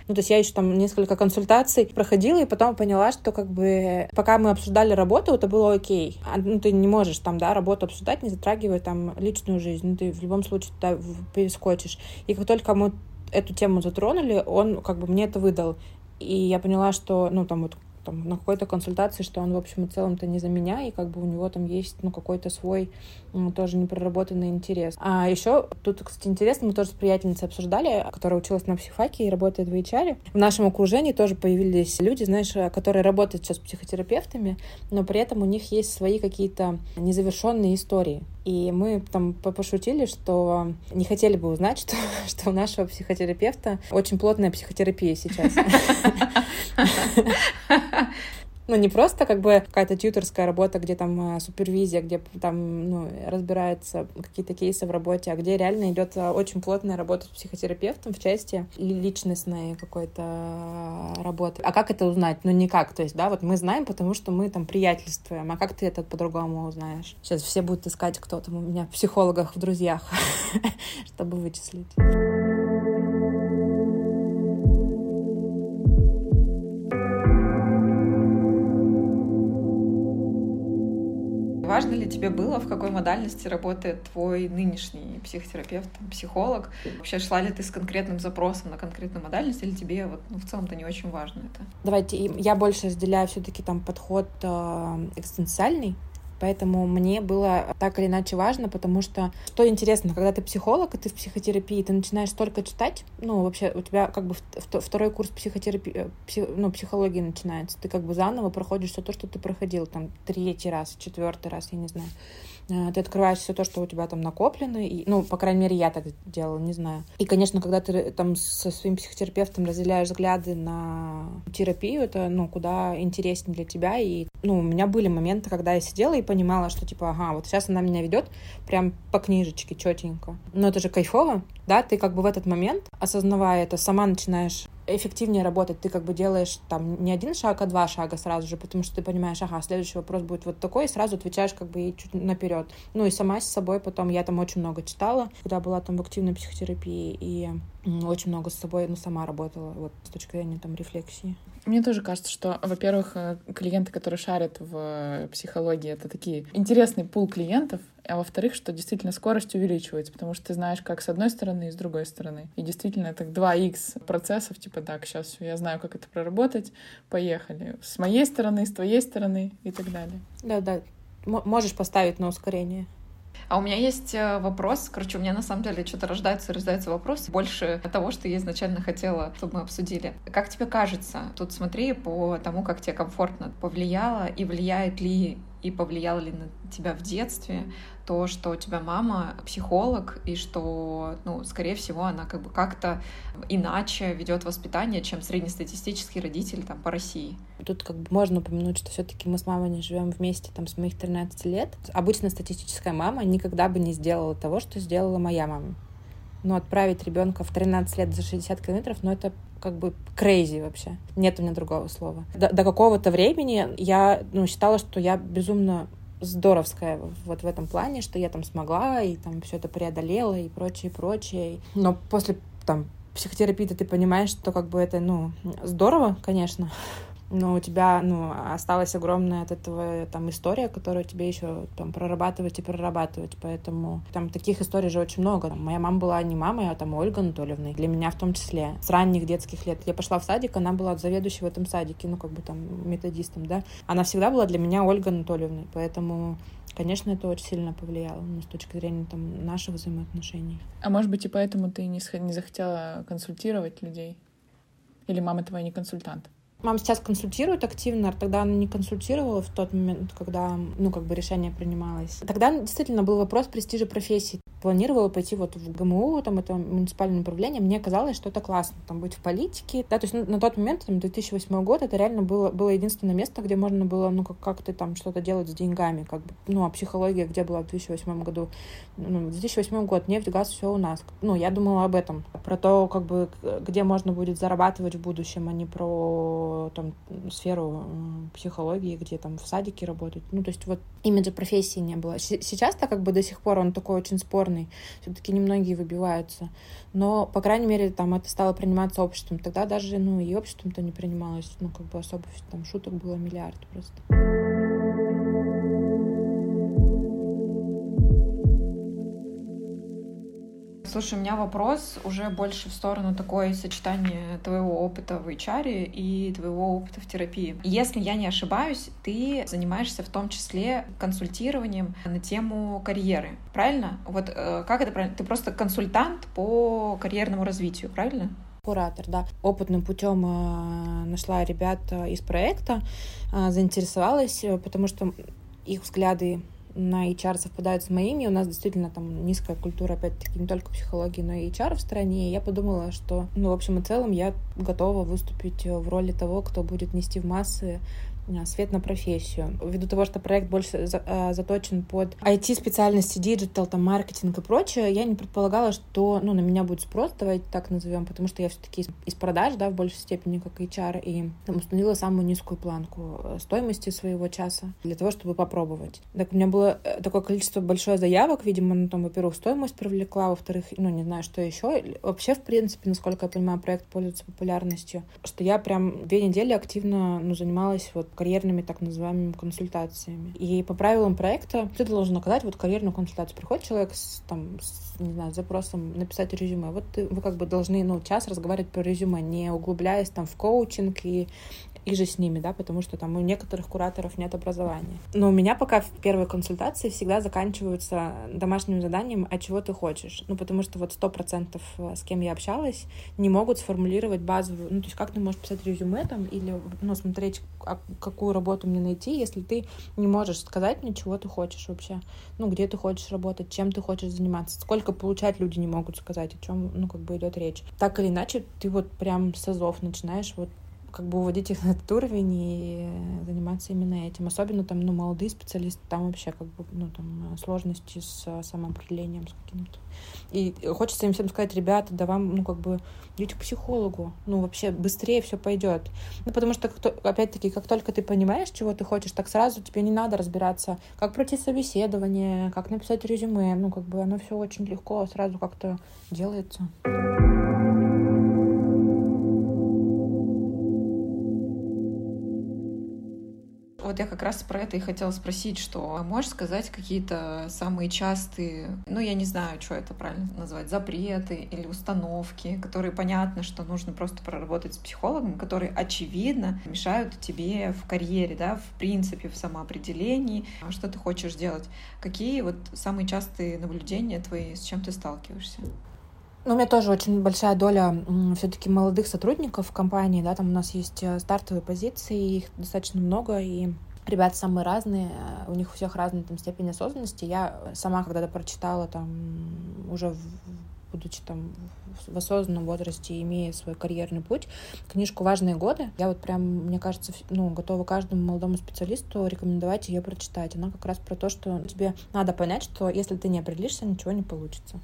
Ну, то есть я еще там несколько консультаций проходила, и потом поняла, что как бы пока мы обсуждали работу, это было окей. А, ну, ты не можешь там, да, работу обсуждать, не затрагивая там личную жизнь. Ну, ты в любом случае туда перескочишь. И как только мы эту тему затронули, он как бы мне это выдал. И я поняла, что, ну, там вот там, на какой-то консультации, что он, в общем и целом-то не за меня, и как бы у него там есть, ну, какой-то свой ну, тоже непроработанный интерес. А еще тут, кстати, интересно, мы тоже с приятельницей обсуждали, которая училась на психфаке и работает в HR. В нашем окружении тоже появились люди, знаешь, которые работают сейчас психотерапевтами, но при этом у них есть свои какие-то незавершенные истории. И мы там пошутили, что не хотели бы узнать, что, что у нашего психотерапевта очень плотная психотерапия сейчас. Ну, не просто как бы какая-то тьюторская работа, где там а, супервизия, где там ну, разбираются какие-то кейсы в работе, а где реально идет а, очень плотная работа с психотерапевтом в части личностной какой-то работы. А как это узнать? Ну, никак. То есть, да, вот мы знаем, потому что мы там приятельствуем. А как ты это по-другому узнаешь? Сейчас все будут искать, кто там у меня в психологах в друзьях, чтобы вычислить. Важно ли тебе было, в какой модальности работает твой нынешний психотерапевт, психолог? Вообще шла ли ты с конкретным запросом на конкретную модальность, или тебе вот, ну, в целом-то не очень важно это? Давайте, я больше разделяю все-таки там подход э, экзистенциальный, Поэтому мне было так или иначе важно, потому что, что интересно, когда ты психолог, и ты в психотерапии, ты начинаешь столько читать, ну, вообще, у тебя как бы второй курс психотерапии, э, псих, ну, психологии начинается, ты как бы заново проходишь все то, что ты проходил, там, третий раз, четвертый раз, я не знаю. Э, ты открываешь все то, что у тебя там накоплено, и, ну, по крайней мере, я так делала, не знаю. И, конечно, когда ты там со своим психотерапевтом разделяешь взгляды на терапию, это, ну, куда интереснее для тебя, и, ну, у меня были моменты, когда я сидела и понимала, что, типа, ага, вот сейчас она меня ведет прям по книжечке, четенько. Но это же кайфово, да, ты как бы в этот момент, осознавая это, сама начинаешь эффективнее работать. Ты как бы делаешь там не один шаг, а два шага сразу же, потому что ты понимаешь, ага, следующий вопрос будет вот такой, и сразу отвечаешь как бы и чуть наперед. Ну и сама с собой потом, я там очень много читала, когда была там в активной психотерапии, и очень много с собой, ну, сама работала, вот, с точки зрения там рефлексии. Мне тоже кажется, что, во-первых, э, клиенты, которые шарят в э, психологии, это такие интересный пул клиентов, а во-вторых, что действительно скорость увеличивается, потому что ты знаешь, как с одной стороны и с другой стороны. И действительно, это 2х процессов, типа, так, сейчас я знаю, как это проработать, поехали. С моей стороны, с твоей стороны и так далее. Да-да, можешь поставить на ускорение. А у меня есть э, вопрос. Короче, у меня на самом деле что-то рождается и рождается вопрос больше того, что я изначально хотела, чтобы мы обсудили. Как тебе кажется, тут смотри по тому, как тебе комфортно повлияло и влияет ли и повлияло ли на тебя в детстве то, что у тебя мама психолог, и что, ну, скорее всего, она как бы как-то иначе ведет воспитание, чем среднестатистический родитель там по России. Тут как бы можно упомянуть, что все-таки мы с мамой не живем вместе там с моих 13 лет. Обычно статистическая мама никогда бы не сделала того, что сделала моя мама. Но отправить ребенка в 13 лет за 60 километров, ну это как бы crazy вообще. Нет у меня другого слова. До, до какого-то времени я ну, считала, что я безумно здоровская вот в этом плане, что я там смогла и там все это преодолела и прочее, прочее. Но после там психотерапии ты понимаешь, что как бы это, ну, здорово, конечно, но у тебя, ну, осталась огромная от этого там история, которую тебе еще там прорабатывать и прорабатывать, поэтому там таких историй же очень много. Там, моя мама была не мамой, а там Ольга Анатольевна, для меня в том числе, с ранних детских лет. Я пошла в садик, она была заведующей в этом садике, ну, как бы там методистом, да. Она всегда была для меня Ольга Анатольевной, поэтому Конечно, это очень сильно повлияло ну, с точки зрения там, наших взаимоотношений. А может быть, и поэтому ты не, не захотела консультировать людей? Или мама твоя не консультант? Мама сейчас консультирует активно, тогда она не консультировала в тот момент, когда, ну, как бы решение принималось. Тогда действительно был вопрос престижа профессии планировала пойти вот в ГМУ, там это муниципальное управление, мне казалось, что это классно, там быть в политике, да, то есть ну, на тот момент, там, 2008 год, это реально было, было единственное место, где можно было, ну, как- как-то там что-то делать с деньгами, как бы, ну, а психология где была в 2008 году? Ну, 2008 год, нефть, газ, все у нас. Ну, я думала об этом, про то, как бы, где можно будет зарабатывать в будущем, а не про, там, сферу психологии, где там в садике работать. Ну, то есть вот имиджа профессии не было. Сейчас-то как бы до сих пор он такой очень спорный. Все-таки немногие выбиваются. Но, по крайней мере, там это стало приниматься обществом. Тогда даже, ну, и обществом-то не принималось. Ну, как бы особо там шуток было миллиард просто. Слушай, у меня вопрос уже больше в сторону такое сочетания твоего опыта в HR и твоего опыта в терапии. Если я не ошибаюсь, ты занимаешься в том числе консультированием на тему карьеры, правильно? Вот э, как это правильно? Ты просто консультант по карьерному развитию, правильно? куратор, да. Опытным путем э, нашла ребят из проекта, э, заинтересовалась, э, потому что их взгляды на HR совпадают с моими. У нас действительно там низкая культура, опять-таки, не только психологии, но и HR в стране. И я подумала, что, ну, в общем и целом, я готова выступить в роли того, кто будет нести в массы Э, свет на профессию. Ввиду того, что проект больше а, заточен под IT-специальности, digital, там, маркетинг и прочее, я не предполагала, что ну, на меня будет спрос, давайте так назовем, потому что я все-таки из, продаж, да, в большей степени, как HR, и там, установила самую низкую планку э, стоимости своего часа для того, чтобы попробовать. Так у меня было такое количество большое заявок, видимо, ну, там, во-первых, стоимость привлекла, во-вторых, ну, не знаю, что еще. Вообще, в принципе, насколько я понимаю, проект пользуется популярностью, что я прям две недели активно, ну, занималась вот карьерными так называемыми консультациями. И по правилам проекта ты должен оказать вот карьерную консультацию. Приходит человек с, там, с, не знаю, с запросом написать резюме. Вот ты, вы как бы должны, ну, час разговаривать про резюме, не углубляясь там в коучинг и и же с ними, да, потому что там у некоторых кураторов нет образования. Но у меня пока в первой консультации всегда заканчиваются домашним заданием, а чего ты хочешь. Ну, потому что вот сто процентов э, с кем я общалась, не могут сформулировать базовую, ну, то есть как ты можешь писать резюме там или, ну, смотреть, а какую работу мне найти, если ты не можешь сказать мне, чего ты хочешь вообще. Ну, где ты хочешь работать, чем ты хочешь заниматься, сколько получать люди не могут сказать, о чем, ну, как бы идет речь. Так или иначе, ты вот прям с азов начинаешь вот как бы уводить их на этот уровень и заниматься именно этим. Особенно там, ну, молодые специалисты, там вообще как бы, ну, там сложности с самоопределением, с каким-то. И хочется им всем сказать, ребята, да вам, ну, как бы, идите к психологу, ну, вообще быстрее все пойдет. Ну, потому что, опять-таки, как только ты понимаешь, чего ты хочешь, так сразу тебе не надо разбираться, как пройти собеседование, как написать резюме, ну, как бы оно все очень легко сразу как-то делается. Вот я как раз про это и хотела спросить, что можешь сказать какие-то самые частые, ну, я не знаю, что это правильно назвать, запреты или установки, которые понятно, что нужно просто проработать с психологом, которые, очевидно, мешают тебе в карьере, да, в принципе, в самоопределении, что ты хочешь делать. Какие вот самые частые наблюдения твои, с чем ты сталкиваешься? Ну, у меня тоже очень большая доля все-таки молодых сотрудников в компании, да, там у нас есть э, стартовые позиции, их достаточно много, и ребята самые разные, э, у них у всех разная там степень осознанности. Я сама когда-то прочитала там уже в, будучи там в осознанном возрасте, имея свой карьерный путь, книжку «Важные годы». Я вот прям, мне кажется, ну, готова каждому молодому специалисту рекомендовать ее прочитать. Она как раз про то, что тебе надо понять, что если ты не определишься, ничего не получится.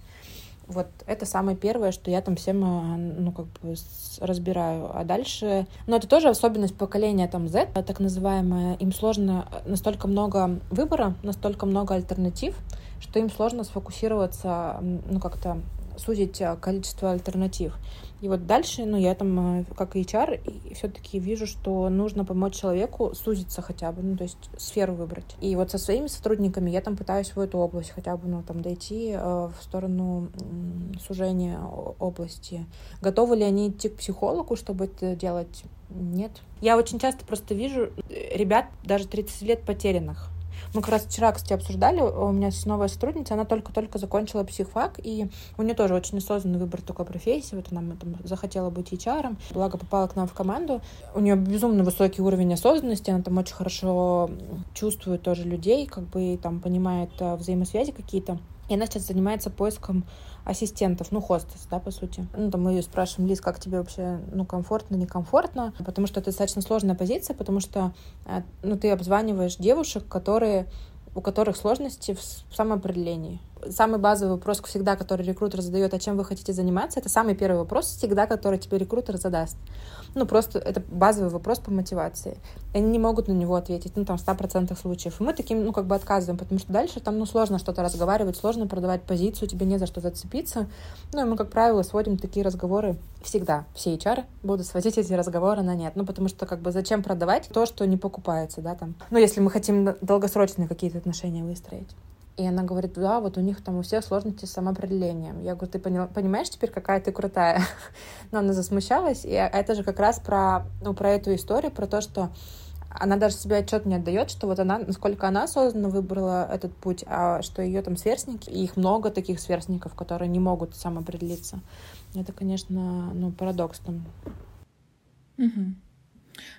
Вот это самое первое, что я там всем, э, ну, как бы разбираю. А дальше... Ну, это тоже особенность поколения там Z, так называемое. Им сложно... Э, настолько много выбора, настолько много альтернатив, что им сложно сфокусироваться, ну, как-то сузить э, количество альтернатив. И вот дальше, ну, я там, э, как HR, все-таки вижу, что нужно помочь человеку сузиться хотя бы, ну, то есть сферу выбрать. И вот со своими сотрудниками я там пытаюсь в эту область хотя бы, ну, там, дойти э, в сторону сужения области. Готовы ли они идти к психологу, чтобы это делать? Нет. Я очень часто просто вижу э, ребят даже 30 лет потерянных мы как раз вчера, кстати, обсуждали, у меня новая сотрудница, она только-только закончила психфак, и у нее тоже очень осознанный выбор такой профессии. Вот она там, захотела быть HR, благо попала к нам в команду. У нее безумно высокий уровень осознанности, она там очень хорошо чувствует тоже людей, как бы там понимает э, взаимосвязи какие-то. И она сейчас занимается поиском ассистентов, ну, хостес, да, по сути. Ну, там мы ее спрашиваем, Лиз, как тебе вообще, ну, комфортно, некомфортно, потому что это достаточно сложная позиция, потому что, э, ну, ты обзваниваешь девушек, которые у которых сложности в самоопределении. Самый базовый вопрос всегда, который рекрутер задает, а чем вы хотите заниматься, это самый первый вопрос всегда, который тебе рекрутер задаст. Ну, просто это базовый вопрос по мотивации. И они не могут на него ответить, ну, там, в 100% случаев. И мы таким, ну, как бы отказываем, потому что дальше там, ну, сложно что-то разговаривать, сложно продавать позицию, тебе не за что зацепиться. Ну, и мы, как правило, сводим такие разговоры всегда. Все HR будут сводить эти разговоры на нет. Ну, потому что, как бы, зачем продавать то, что не покупается, да, там. Ну, если мы хотим долгосрочные какие-то отношения выстроить. И она говорит, да, вот у них там у всех сложности с самоопределением. Я говорю, ты поняла, понимаешь теперь, какая ты крутая? Но она засмущалась, и это же как раз про, ну, про эту историю, про то, что она даже себе отчет не отдает, что вот она, насколько она осознанно выбрала этот путь, а что ее там сверстники, и их много таких сверстников, которые не могут самоопределиться. Это, конечно, ну, парадокс там. Угу.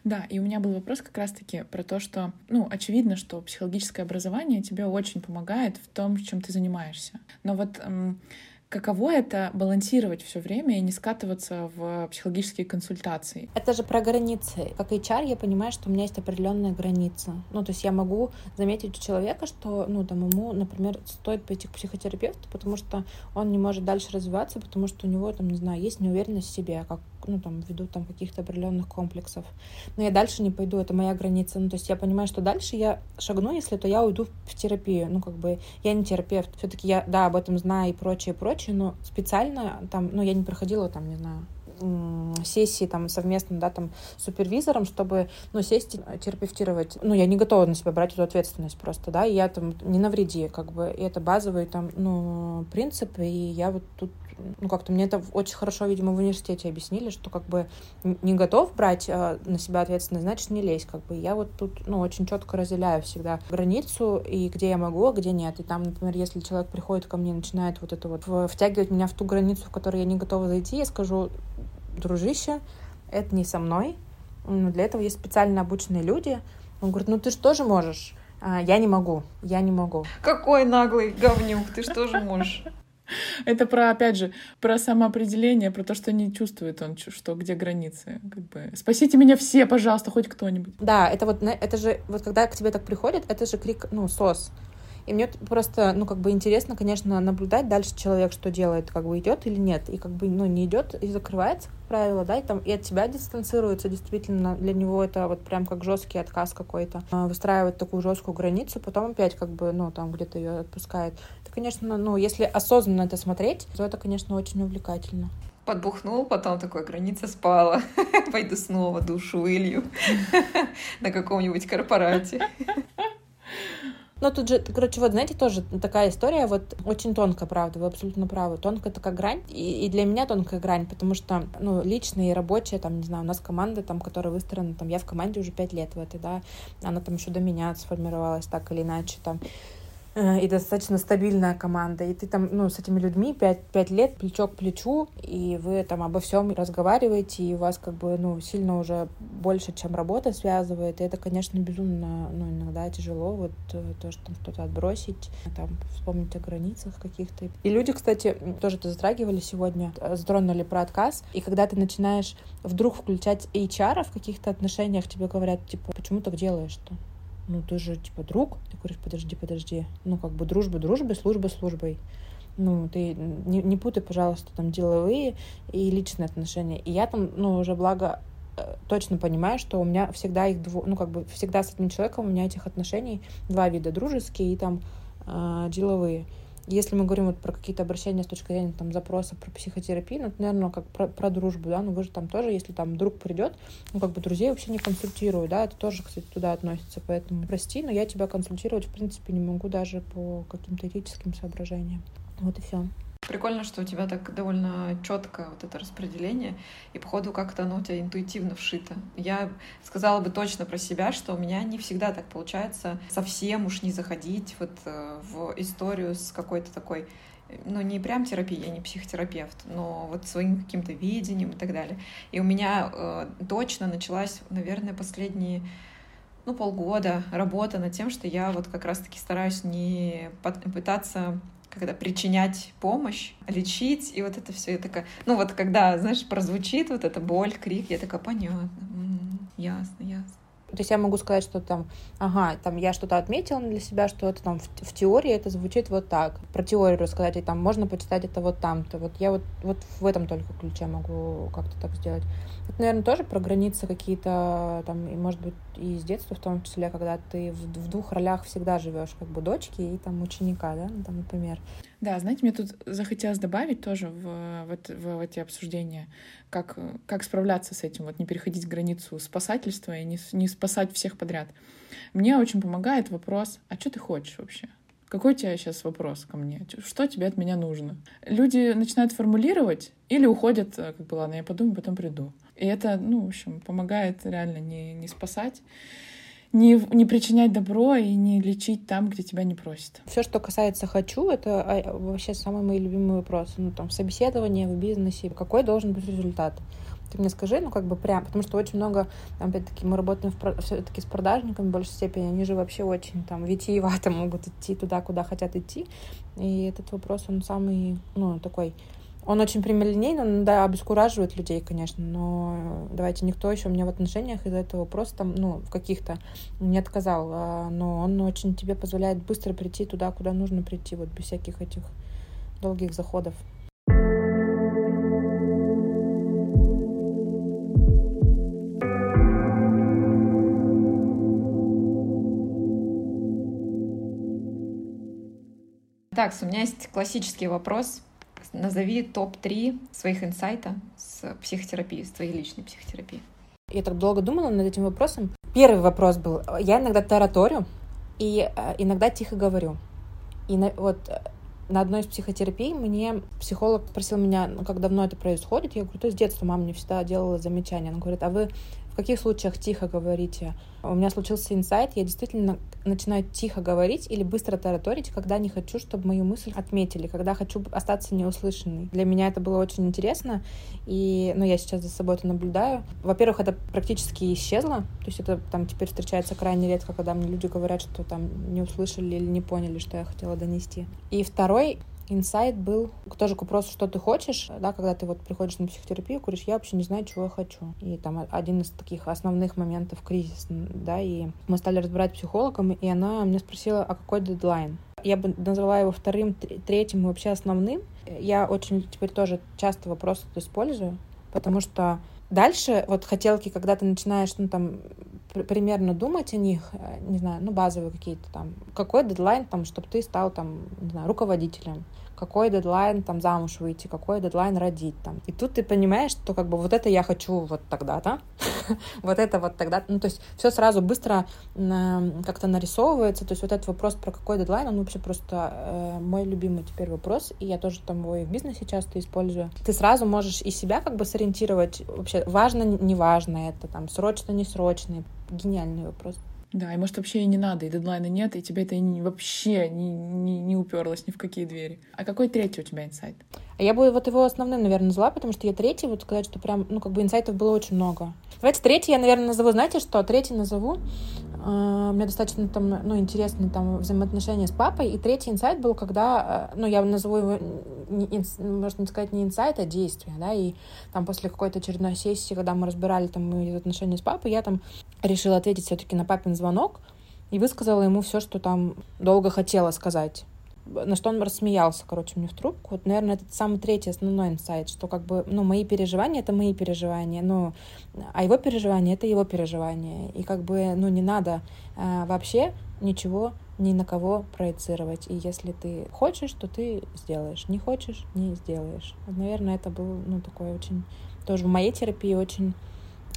Да, и у меня был вопрос как раз-таки про то, что, ну, очевидно, что психологическое образование тебе очень помогает в том, чем ты занимаешься. Но вот эм, каково это балансировать все время и не скатываться в психологические консультации? Это же про границы. Как HR я понимаю, что у меня есть определенная граница. Ну, то есть я могу заметить у человека, что, ну, там, ему, например, стоит пойти к психотерапевту, потому что он не может дальше развиваться, потому что у него, там, не знаю, есть неуверенность в себе, как ну, там, ввиду там каких-то определенных комплексов. Но я дальше не пойду, это моя граница. Ну, то есть я понимаю, что дальше я шагну, если то я уйду в терапию. Ну, как бы я не терапевт. Все-таки я, да, об этом знаю и прочее, прочее, но специально там, ну, я не проходила там, не знаю, сессии там совместно, да, там с супервизором, чтобы, ну, сесть и терапевтировать. Ну, я не готова на себя брать эту ответственность просто, да, и я там не навреди, как бы, и это базовый там, ну, принцип, и я вот тут ну, как-то мне это очень хорошо, видимо, в университете объяснили, что как бы не готов брать э, на себя ответственность, значит, не лезь, как бы. Я вот тут, ну, очень четко разделяю всегда границу, и где я могу, а где нет. И там, например, если человек приходит ко мне, начинает вот это вот втягивать меня в ту границу, в которую я не готова зайти, я скажу, дружище, это не со мной, но для этого есть специально обученные люди. Он говорит, ну ты же тоже можешь. А, я не могу, я не могу. Какой наглый говнюк, ты что же можешь? Это про, опять же, про самоопределение, про то, что не чувствует он, что где границы. Как бы. Спасите меня все, пожалуйста, хоть кто-нибудь. Да, это вот, это же, вот когда к тебе так приходит, это же крик, ну, сос. И мне просто, ну, как бы интересно, конечно, наблюдать дальше человек, что делает, как бы идет или нет. И как бы, ну, не идет и закрывается, как правило, да, и там и от тебя дистанцируется. Действительно, для него это вот прям как жесткий отказ какой-то. А, выстраивает такую жесткую границу, потом опять как бы, ну, там где-то ее отпускает. Это, конечно, ну, если осознанно это смотреть, то это, конечно, очень увлекательно подбухнул, потом такой, граница спала, пойду снова душу вылью на каком-нибудь корпорате. Но тут же, короче, вот, знаете, тоже такая история, вот очень тонкая, правда, вы абсолютно правы. Тонкая такая грань, и, и для меня тонкая грань, потому что, ну, личная и рабочая, там, не знаю, у нас команда, там, которая выстроена, там, я в команде уже пять лет в этой, да, она там еще до меня сформировалась так или иначе, там, и достаточно стабильная команда, и ты там, ну, с этими людьми пять, пять лет плечо к плечу, и вы там обо всем разговариваете, и у вас как бы, ну, сильно уже больше, чем работа связывает, и это, конечно, безумно, ну, иногда тяжело, вот э, то, что там что-то отбросить, там, вспомнить о границах каких-то. И люди, кстати, тоже это затрагивали сегодня, э, затронули про отказ, и когда ты начинаешь вдруг включать HR в каких-то отношениях, тебе говорят, типа, почему так делаешь-то? Ну, ты же, типа, друг. Ты говоришь, подожди, подожди. Ну, как бы дружба дружбой, служба службой. Ну, ты не, не путай, пожалуйста, там деловые и личные отношения. И я там, ну, уже благо э, точно понимаю, что у меня всегда их дво... ну, как бы всегда с этим человеком у меня этих отношений два вида, дружеские и там э, деловые. Если мы говорим вот про какие-то обращения с точки зрения там, запроса про психотерапию, ну, это, наверное, как про, про дружбу, да, ну вы же там тоже, если там друг придет, ну, как бы друзей вообще не консультирую, да, это тоже, кстати, туда относится, поэтому прости, но я тебя консультировать, в принципе, не могу даже по каким-то этическим соображениям. Вот и все. Прикольно, что у тебя так довольно четко вот это распределение, и походу как-то оно у тебя интуитивно вшито. Я сказала бы точно про себя, что у меня не всегда так получается совсем уж не заходить вот э, в историю с какой-то такой ну, не прям терапия, я не психотерапевт, но вот своим каким-то видением и так далее. И у меня э, точно началась, наверное, последние ну, полгода работа над тем, что я вот как раз-таки стараюсь не пытаться когда причинять помощь, лечить, и вот это все, я такая, ну вот когда, знаешь, прозвучит вот эта боль, крик, я такая, понятно, ясно, ясно. То есть я могу сказать, что там, ага, там я что-то отметила для себя, что это там в, в теории это звучит вот так. Про теорию рассказать, и там можно почитать это вот там-то. Вот я вот, вот в этом только ключе могу как-то так сделать. Это, наверное, тоже про границы какие-то, там, и, может быть, и с детства в том числе, когда ты в, в двух ролях всегда живешь, как бы дочки и там ученика, да, там, например. Да, знаете, мне тут захотелось добавить тоже в, в, в, в эти обсуждения, как, как справляться с этим, вот не переходить границу спасательства и не, не спасать всех подряд. Мне очень помогает вопрос, а что ты хочешь вообще? Какой у тебя сейчас вопрос ко мне? Что тебе от меня нужно? Люди начинают формулировать или уходят, э, как бы, ладно, я подумаю, потом приду. И это, ну, в общем, помогает реально не, не спасать, не, не причинять добро и не лечить там, где тебя не просят. Все, что касается «хочу», это а, вообще самый мой любимый вопрос. Ну, там, в собеседовании, в бизнесе. Какой должен быть результат? ты мне скажи, ну, как бы прям, потому что очень много, опять-таки, мы работаем все-таки с продажниками в большей степени, они же вообще очень там витиевато могут идти туда, куда хотят идти, и этот вопрос, он самый, ну, такой, он очень прямолинейный, он, да, обескураживает людей, конечно, но давайте, никто еще мне в отношениях из-за этого просто, ну, в каких-то не отказал, а, но он очень тебе позволяет быстро прийти туда, куда нужно прийти, вот без всяких этих долгих заходов. Так, у меня есть классический вопрос. Назови топ-3 своих инсайта с психотерапии, с твоей личной психотерапии. Я так долго думала над этим вопросом. Первый вопрос был. Я иногда тараторю и э, иногда тихо говорю. И на, вот э, на одной из психотерапий мне психолог спросил меня, ну, как давно это происходит. Я говорю, то с детства мама мне всегда делала замечания. Она говорит, а вы каких случаях тихо говорите? У меня случился инсайт, я действительно начинаю тихо говорить или быстро тараторить, когда не хочу, чтобы мою мысль отметили, когда хочу остаться неуслышанной. Для меня это было очень интересно, и ну, я сейчас за собой это наблюдаю. Во-первых, это практически исчезло, то есть это там теперь встречается крайне редко, когда мне люди говорят, что там не услышали или не поняли, что я хотела донести. И второй инсайт был тоже к вопросу, что ты хочешь, да, когда ты вот приходишь на психотерапию, говоришь, я вообще не знаю, чего я хочу. И там один из таких основных моментов кризис, да, и мы стали разбирать психологом, и она меня спросила, а какой дедлайн? Я бы назвала его вторым, третьим и вообще основным. Я очень теперь тоже часто вопрос использую, потому что дальше вот хотелки, когда ты начинаешь, ну, там, примерно думать о них, э, не знаю, ну, базовые какие-то там, какой дедлайн, там, чтобы ты стал, там, не знаю, руководителем, какой дедлайн там замуж выйти, какой дедлайн родить там. И тут ты понимаешь, что как бы вот это я хочу вот тогда-то, вот это вот тогда, ну то есть все сразу быстро как-то нарисовывается, то есть вот этот вопрос про какой дедлайн, он вообще просто э, мой любимый теперь вопрос, и я тоже там его и в бизнесе часто использую. Ты сразу можешь и себя как бы сориентировать вообще важно, не важно это, там срочно, не срочно, гениальный вопрос. Да, и может вообще и не надо, и дедлайна нет, и тебе это вообще не, не, не уперлось ни в какие двери. А какой третий у тебя инсайт? А я бы вот его основным, наверное, назвала, потому что я третий, вот сказать, что прям, ну, как бы инсайтов было очень много. Давайте третий я, наверное, назову, знаете что? Третий назову. Uh, у меня достаточно там, ну, интересные там взаимоотношения с папой. И третий инсайт был, когда, uh, ну, я назову его, можно сказать, не инсайт, а действие, да, и там после какой-то очередной сессии, когда мы разбирали там мои отношения с папой, я там решила ответить все-таки на папин звонок и высказала ему все, что там долго хотела сказать на что он рассмеялся, короче, мне в трубку. Вот, наверное, это самый третий основной инсайт, что как бы, ну, мои переживания — это мои переживания, ну, а его переживания — это его переживания. И как бы, ну, не надо а, вообще ничего ни на кого проецировать. И если ты хочешь, то ты сделаешь. Не хочешь — не сделаешь. Вот, наверное, это был, ну, такой очень... Тоже в моей терапии очень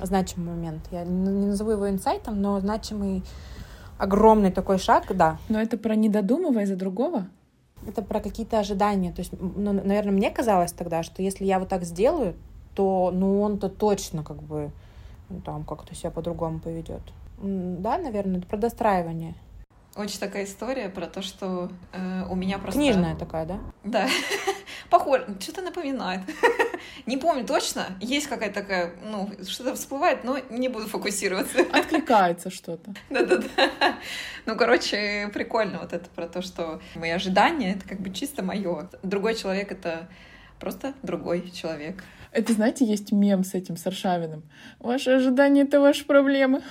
значимый момент. Я не назову его инсайтом, но значимый огромный такой шаг, да. Но это про не додумывай за другого? Это про какие-то ожидания. То есть, ну, наверное, мне казалось тогда, что если я вот так сделаю, то, ну, он-то точно как бы ну, там как-то себя по-другому поведет. Да, наверное, это про достраивание. Очень такая история про то, что э, у меня просто... Книжная такая, да? Да. Похоже, что-то напоминает. не помню точно. Есть какая-то такая, ну, что-то всплывает, но не буду фокусироваться. Откликается что-то. Да-да-да. Ну, короче, прикольно вот это про то, что мои ожидания — это как бы чисто мое. Другой человек — это просто другой человек. Это, знаете, есть мем с этим, с Аршавиным. Ваши ожидания — это ваши проблемы.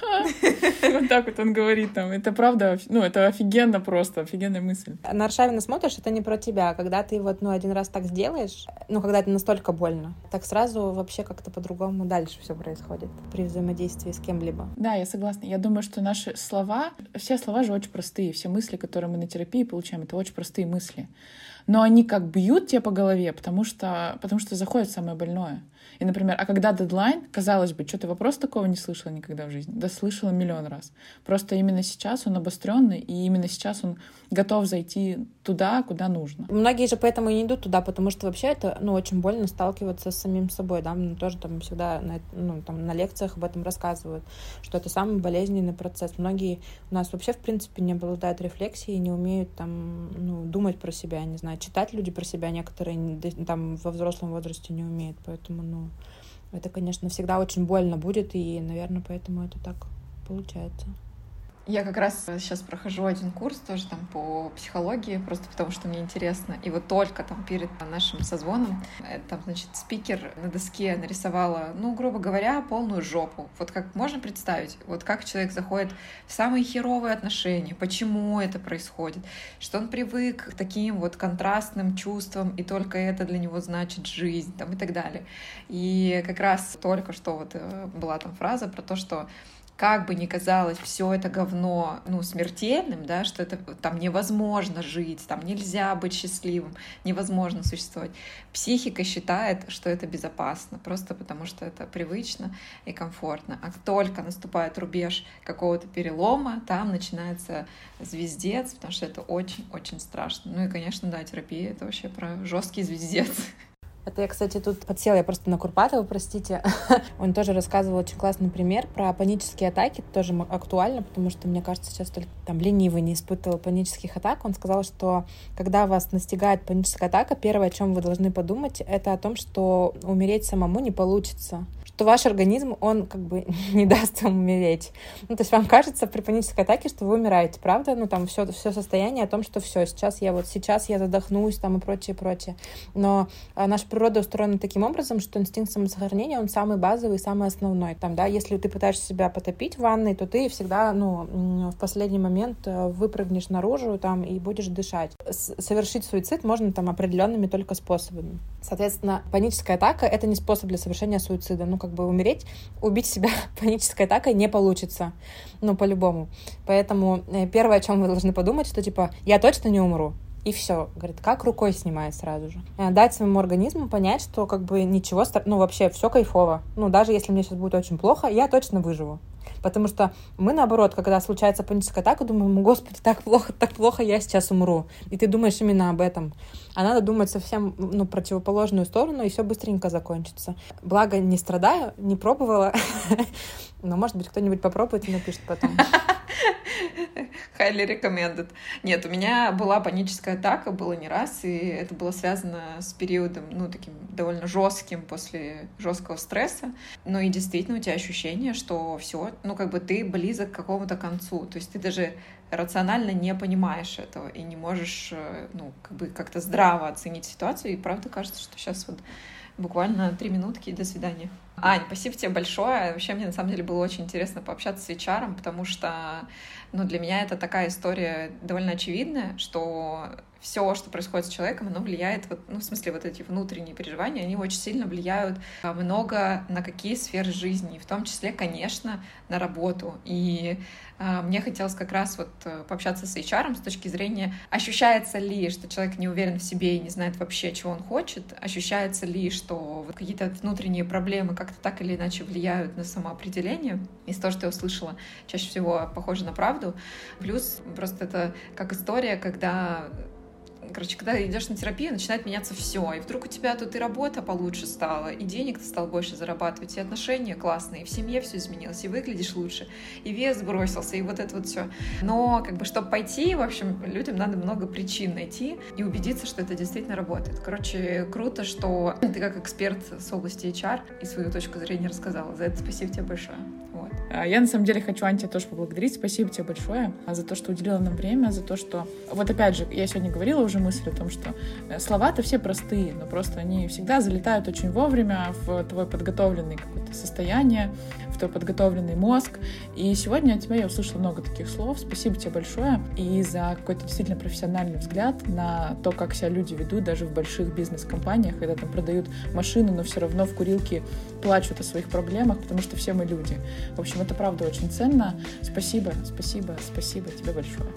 Вот так вот он говорит там. Это правда, ну, это офигенно просто, офигенная мысль. На Аршавина смотришь, это не про тебя. Когда ты вот, ну, один раз так сделаешь, ну, когда это настолько больно, так сразу вообще как-то по-другому дальше все происходит при взаимодействии с кем-либо. Да, я согласна. Я думаю, что наши слова, все слова же очень простые. Все мысли, которые мы на терапии получаем, это очень простые мысли но они как бьют тебе по голове, потому что, потому что заходит самое больное. И, например, а когда дедлайн, казалось бы, что ты вопрос такого не слышала никогда в жизни? Да слышала миллион раз. Просто именно сейчас он обостренный, и именно сейчас он готов зайти туда, куда нужно. Многие же поэтому и не идут туда, потому что вообще это, ну, очень больно сталкиваться с самим собой, да, мы тоже там всегда на, ну, там, на лекциях об этом рассказывают, что это самый болезненный процесс. Многие у нас вообще, в принципе, не обладают рефлексией, не умеют там, ну, думать про себя, не знаю, читать люди про себя некоторые там во взрослом возрасте не умеют, поэтому, ну, Это, конечно, всегда очень больно будет, и, наверное, поэтому это так получается. Я как раз сейчас прохожу один курс тоже там по психологии, просто потому что мне интересно. И вот только там перед нашим созвоном, э, там, значит, спикер на доске нарисовала, ну, грубо говоря, полную жопу. Вот как можно представить, вот как человек заходит в самые херовые отношения, почему это происходит, что он привык к таким вот контрастным чувствам, и только это для него значит жизнь, там, и так далее. И как раз только что вот э, была там фраза про то, что как бы ни казалось все это говно, ну, смертельным, да, что это там невозможно жить, там нельзя быть счастливым, невозможно существовать. Психика считает, что это безопасно, просто потому что это привычно и комфортно. А только наступает рубеж какого-то перелома, там начинается звездец, потому что это очень-очень страшно. Ну и, конечно, да, терапия — это вообще про жесткий звездец. Это я, кстати, тут подсела, я просто на Курпатова, простите. Он тоже рассказывал очень классный пример про панические атаки, тоже актуально, потому что, мне кажется, сейчас только там ленивый не испытывал панических атак. Он сказал, что когда вас настигает паническая атака, первое, о чем вы должны подумать, это о том, что умереть самому не получится что ваш организм, он как бы не даст вам умереть. Ну, то есть вам кажется при панической атаке, что вы умираете, правда? Ну, там все, все состояние о том, что все, сейчас я вот, сейчас я задохнусь, там и прочее, прочее. Но а, наша природа устроена таким образом, что инстинкт самосохранения, он самый базовый, самый основной. Там, да, если ты пытаешься себя потопить в ванной, то ты всегда, ну, в последний момент э, выпрыгнешь наружу там и будешь дышать. Совершить суицид можно там определенными только способами. Соответственно, паническая атака — это не способ для совершения суицида. Ну, как бы умереть, убить себя панической атакой не получится. Ну, по-любому. Поэтому э, первое, о чем вы должны подумать, что, типа, я точно не умру. И все. Говорит, как рукой снимает сразу же. Э, дать своему организму понять, что как бы ничего, ну вообще все кайфово. Ну даже если мне сейчас будет очень плохо, я точно выживу. Потому что мы, наоборот, когда случается паническая атака, думаем, господи, так плохо, так плохо, я сейчас умру. И ты думаешь именно об этом. А надо думать совсем ну, противоположную сторону, и все быстренько закончится. Благо, не страдаю, не пробовала. Но, может быть, кто-нибудь попробует и напишет потом. Highly recommended. Нет, у меня была паническая атака, было не раз, и это было связано с периодом, ну, таким довольно жестким после жесткого стресса. Ну и действительно у тебя ощущение, что все, ну, как бы ты близок к какому-то концу. То есть ты даже рационально не понимаешь этого и не можешь, э, ну, как бы как-то здраво оценить ситуацию. И правда кажется, что сейчас вот буквально три минутки и до свидания. Ань, спасибо тебе большое. Вообще мне на самом деле было очень интересно пообщаться с HR, потому что ну, для меня это такая история довольно очевидная, что все, что происходит с человеком, оно влияет, вот, ну, в смысле, вот эти внутренние переживания, они очень сильно влияют а, много на какие сферы жизни, в том числе, конечно, на работу. И а, мне хотелось как раз вот э, пообщаться с HR с точки зрения, ощущается ли, что человек не уверен в себе и не знает вообще, чего он хочет, ощущается ли, что вот какие-то внутренние проблемы как-то так или иначе влияют на самоопределение. Из того, что я услышала, чаще всего похоже на правду. Плюс просто это как история, когда короче, когда идешь на терапию, начинает меняться все. И вдруг у тебя тут и работа получше стала, и денег ты стал больше зарабатывать, и отношения классные, и в семье все изменилось, и выглядишь лучше, и вес сбросился, и вот это вот все. Но, как бы, чтобы пойти, в общем, людям надо много причин найти и убедиться, что это действительно работает. Короче, круто, что ты как эксперт с области HR и свою точку зрения рассказала. За это спасибо тебе большое. Вот. А, я на самом деле хочу, Антия, тоже поблагодарить. Спасибо тебе большое за то, что уделила нам время, за то, что... Вот опять же, я сегодня говорила уже мысль о том, что э, слова-то все простые, но просто они всегда залетают очень вовремя в твой подготовленный какое-то состояние, в твой подготовленный мозг. И сегодня от тебя я услышала много таких слов. Спасибо тебе большое и за какой-то действительно профессиональный взгляд на то, как себя люди ведут даже в больших бизнес-компаниях, когда там продают машину, но все равно в курилке плачут о своих проблемах, потому что все мы люди. В общем, это правда очень ценно. Спасибо, спасибо, спасибо тебе большое.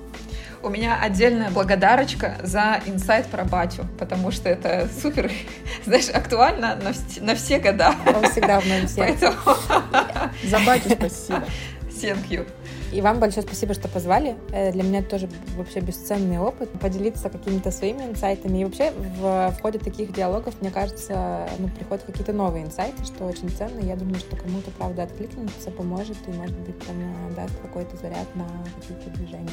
У меня отдельная благодарочка за инсайт про батю, потому что это супер, знаешь, актуально на, на все года. Он всегда в моем сердце. Поэтому... За батю спасибо. Thank you. И вам большое спасибо, что позвали. Э, для меня это тоже вообще бесценный опыт. Поделиться какими-то своими инсайтами. И вообще в, в ходе таких диалогов, мне кажется, ну, приходят какие-то новые инсайты, что очень ценно. Я думаю, что кому-то, правда, откликнется, поможет и, может быть, там даст какой-то заряд на какие-то движения.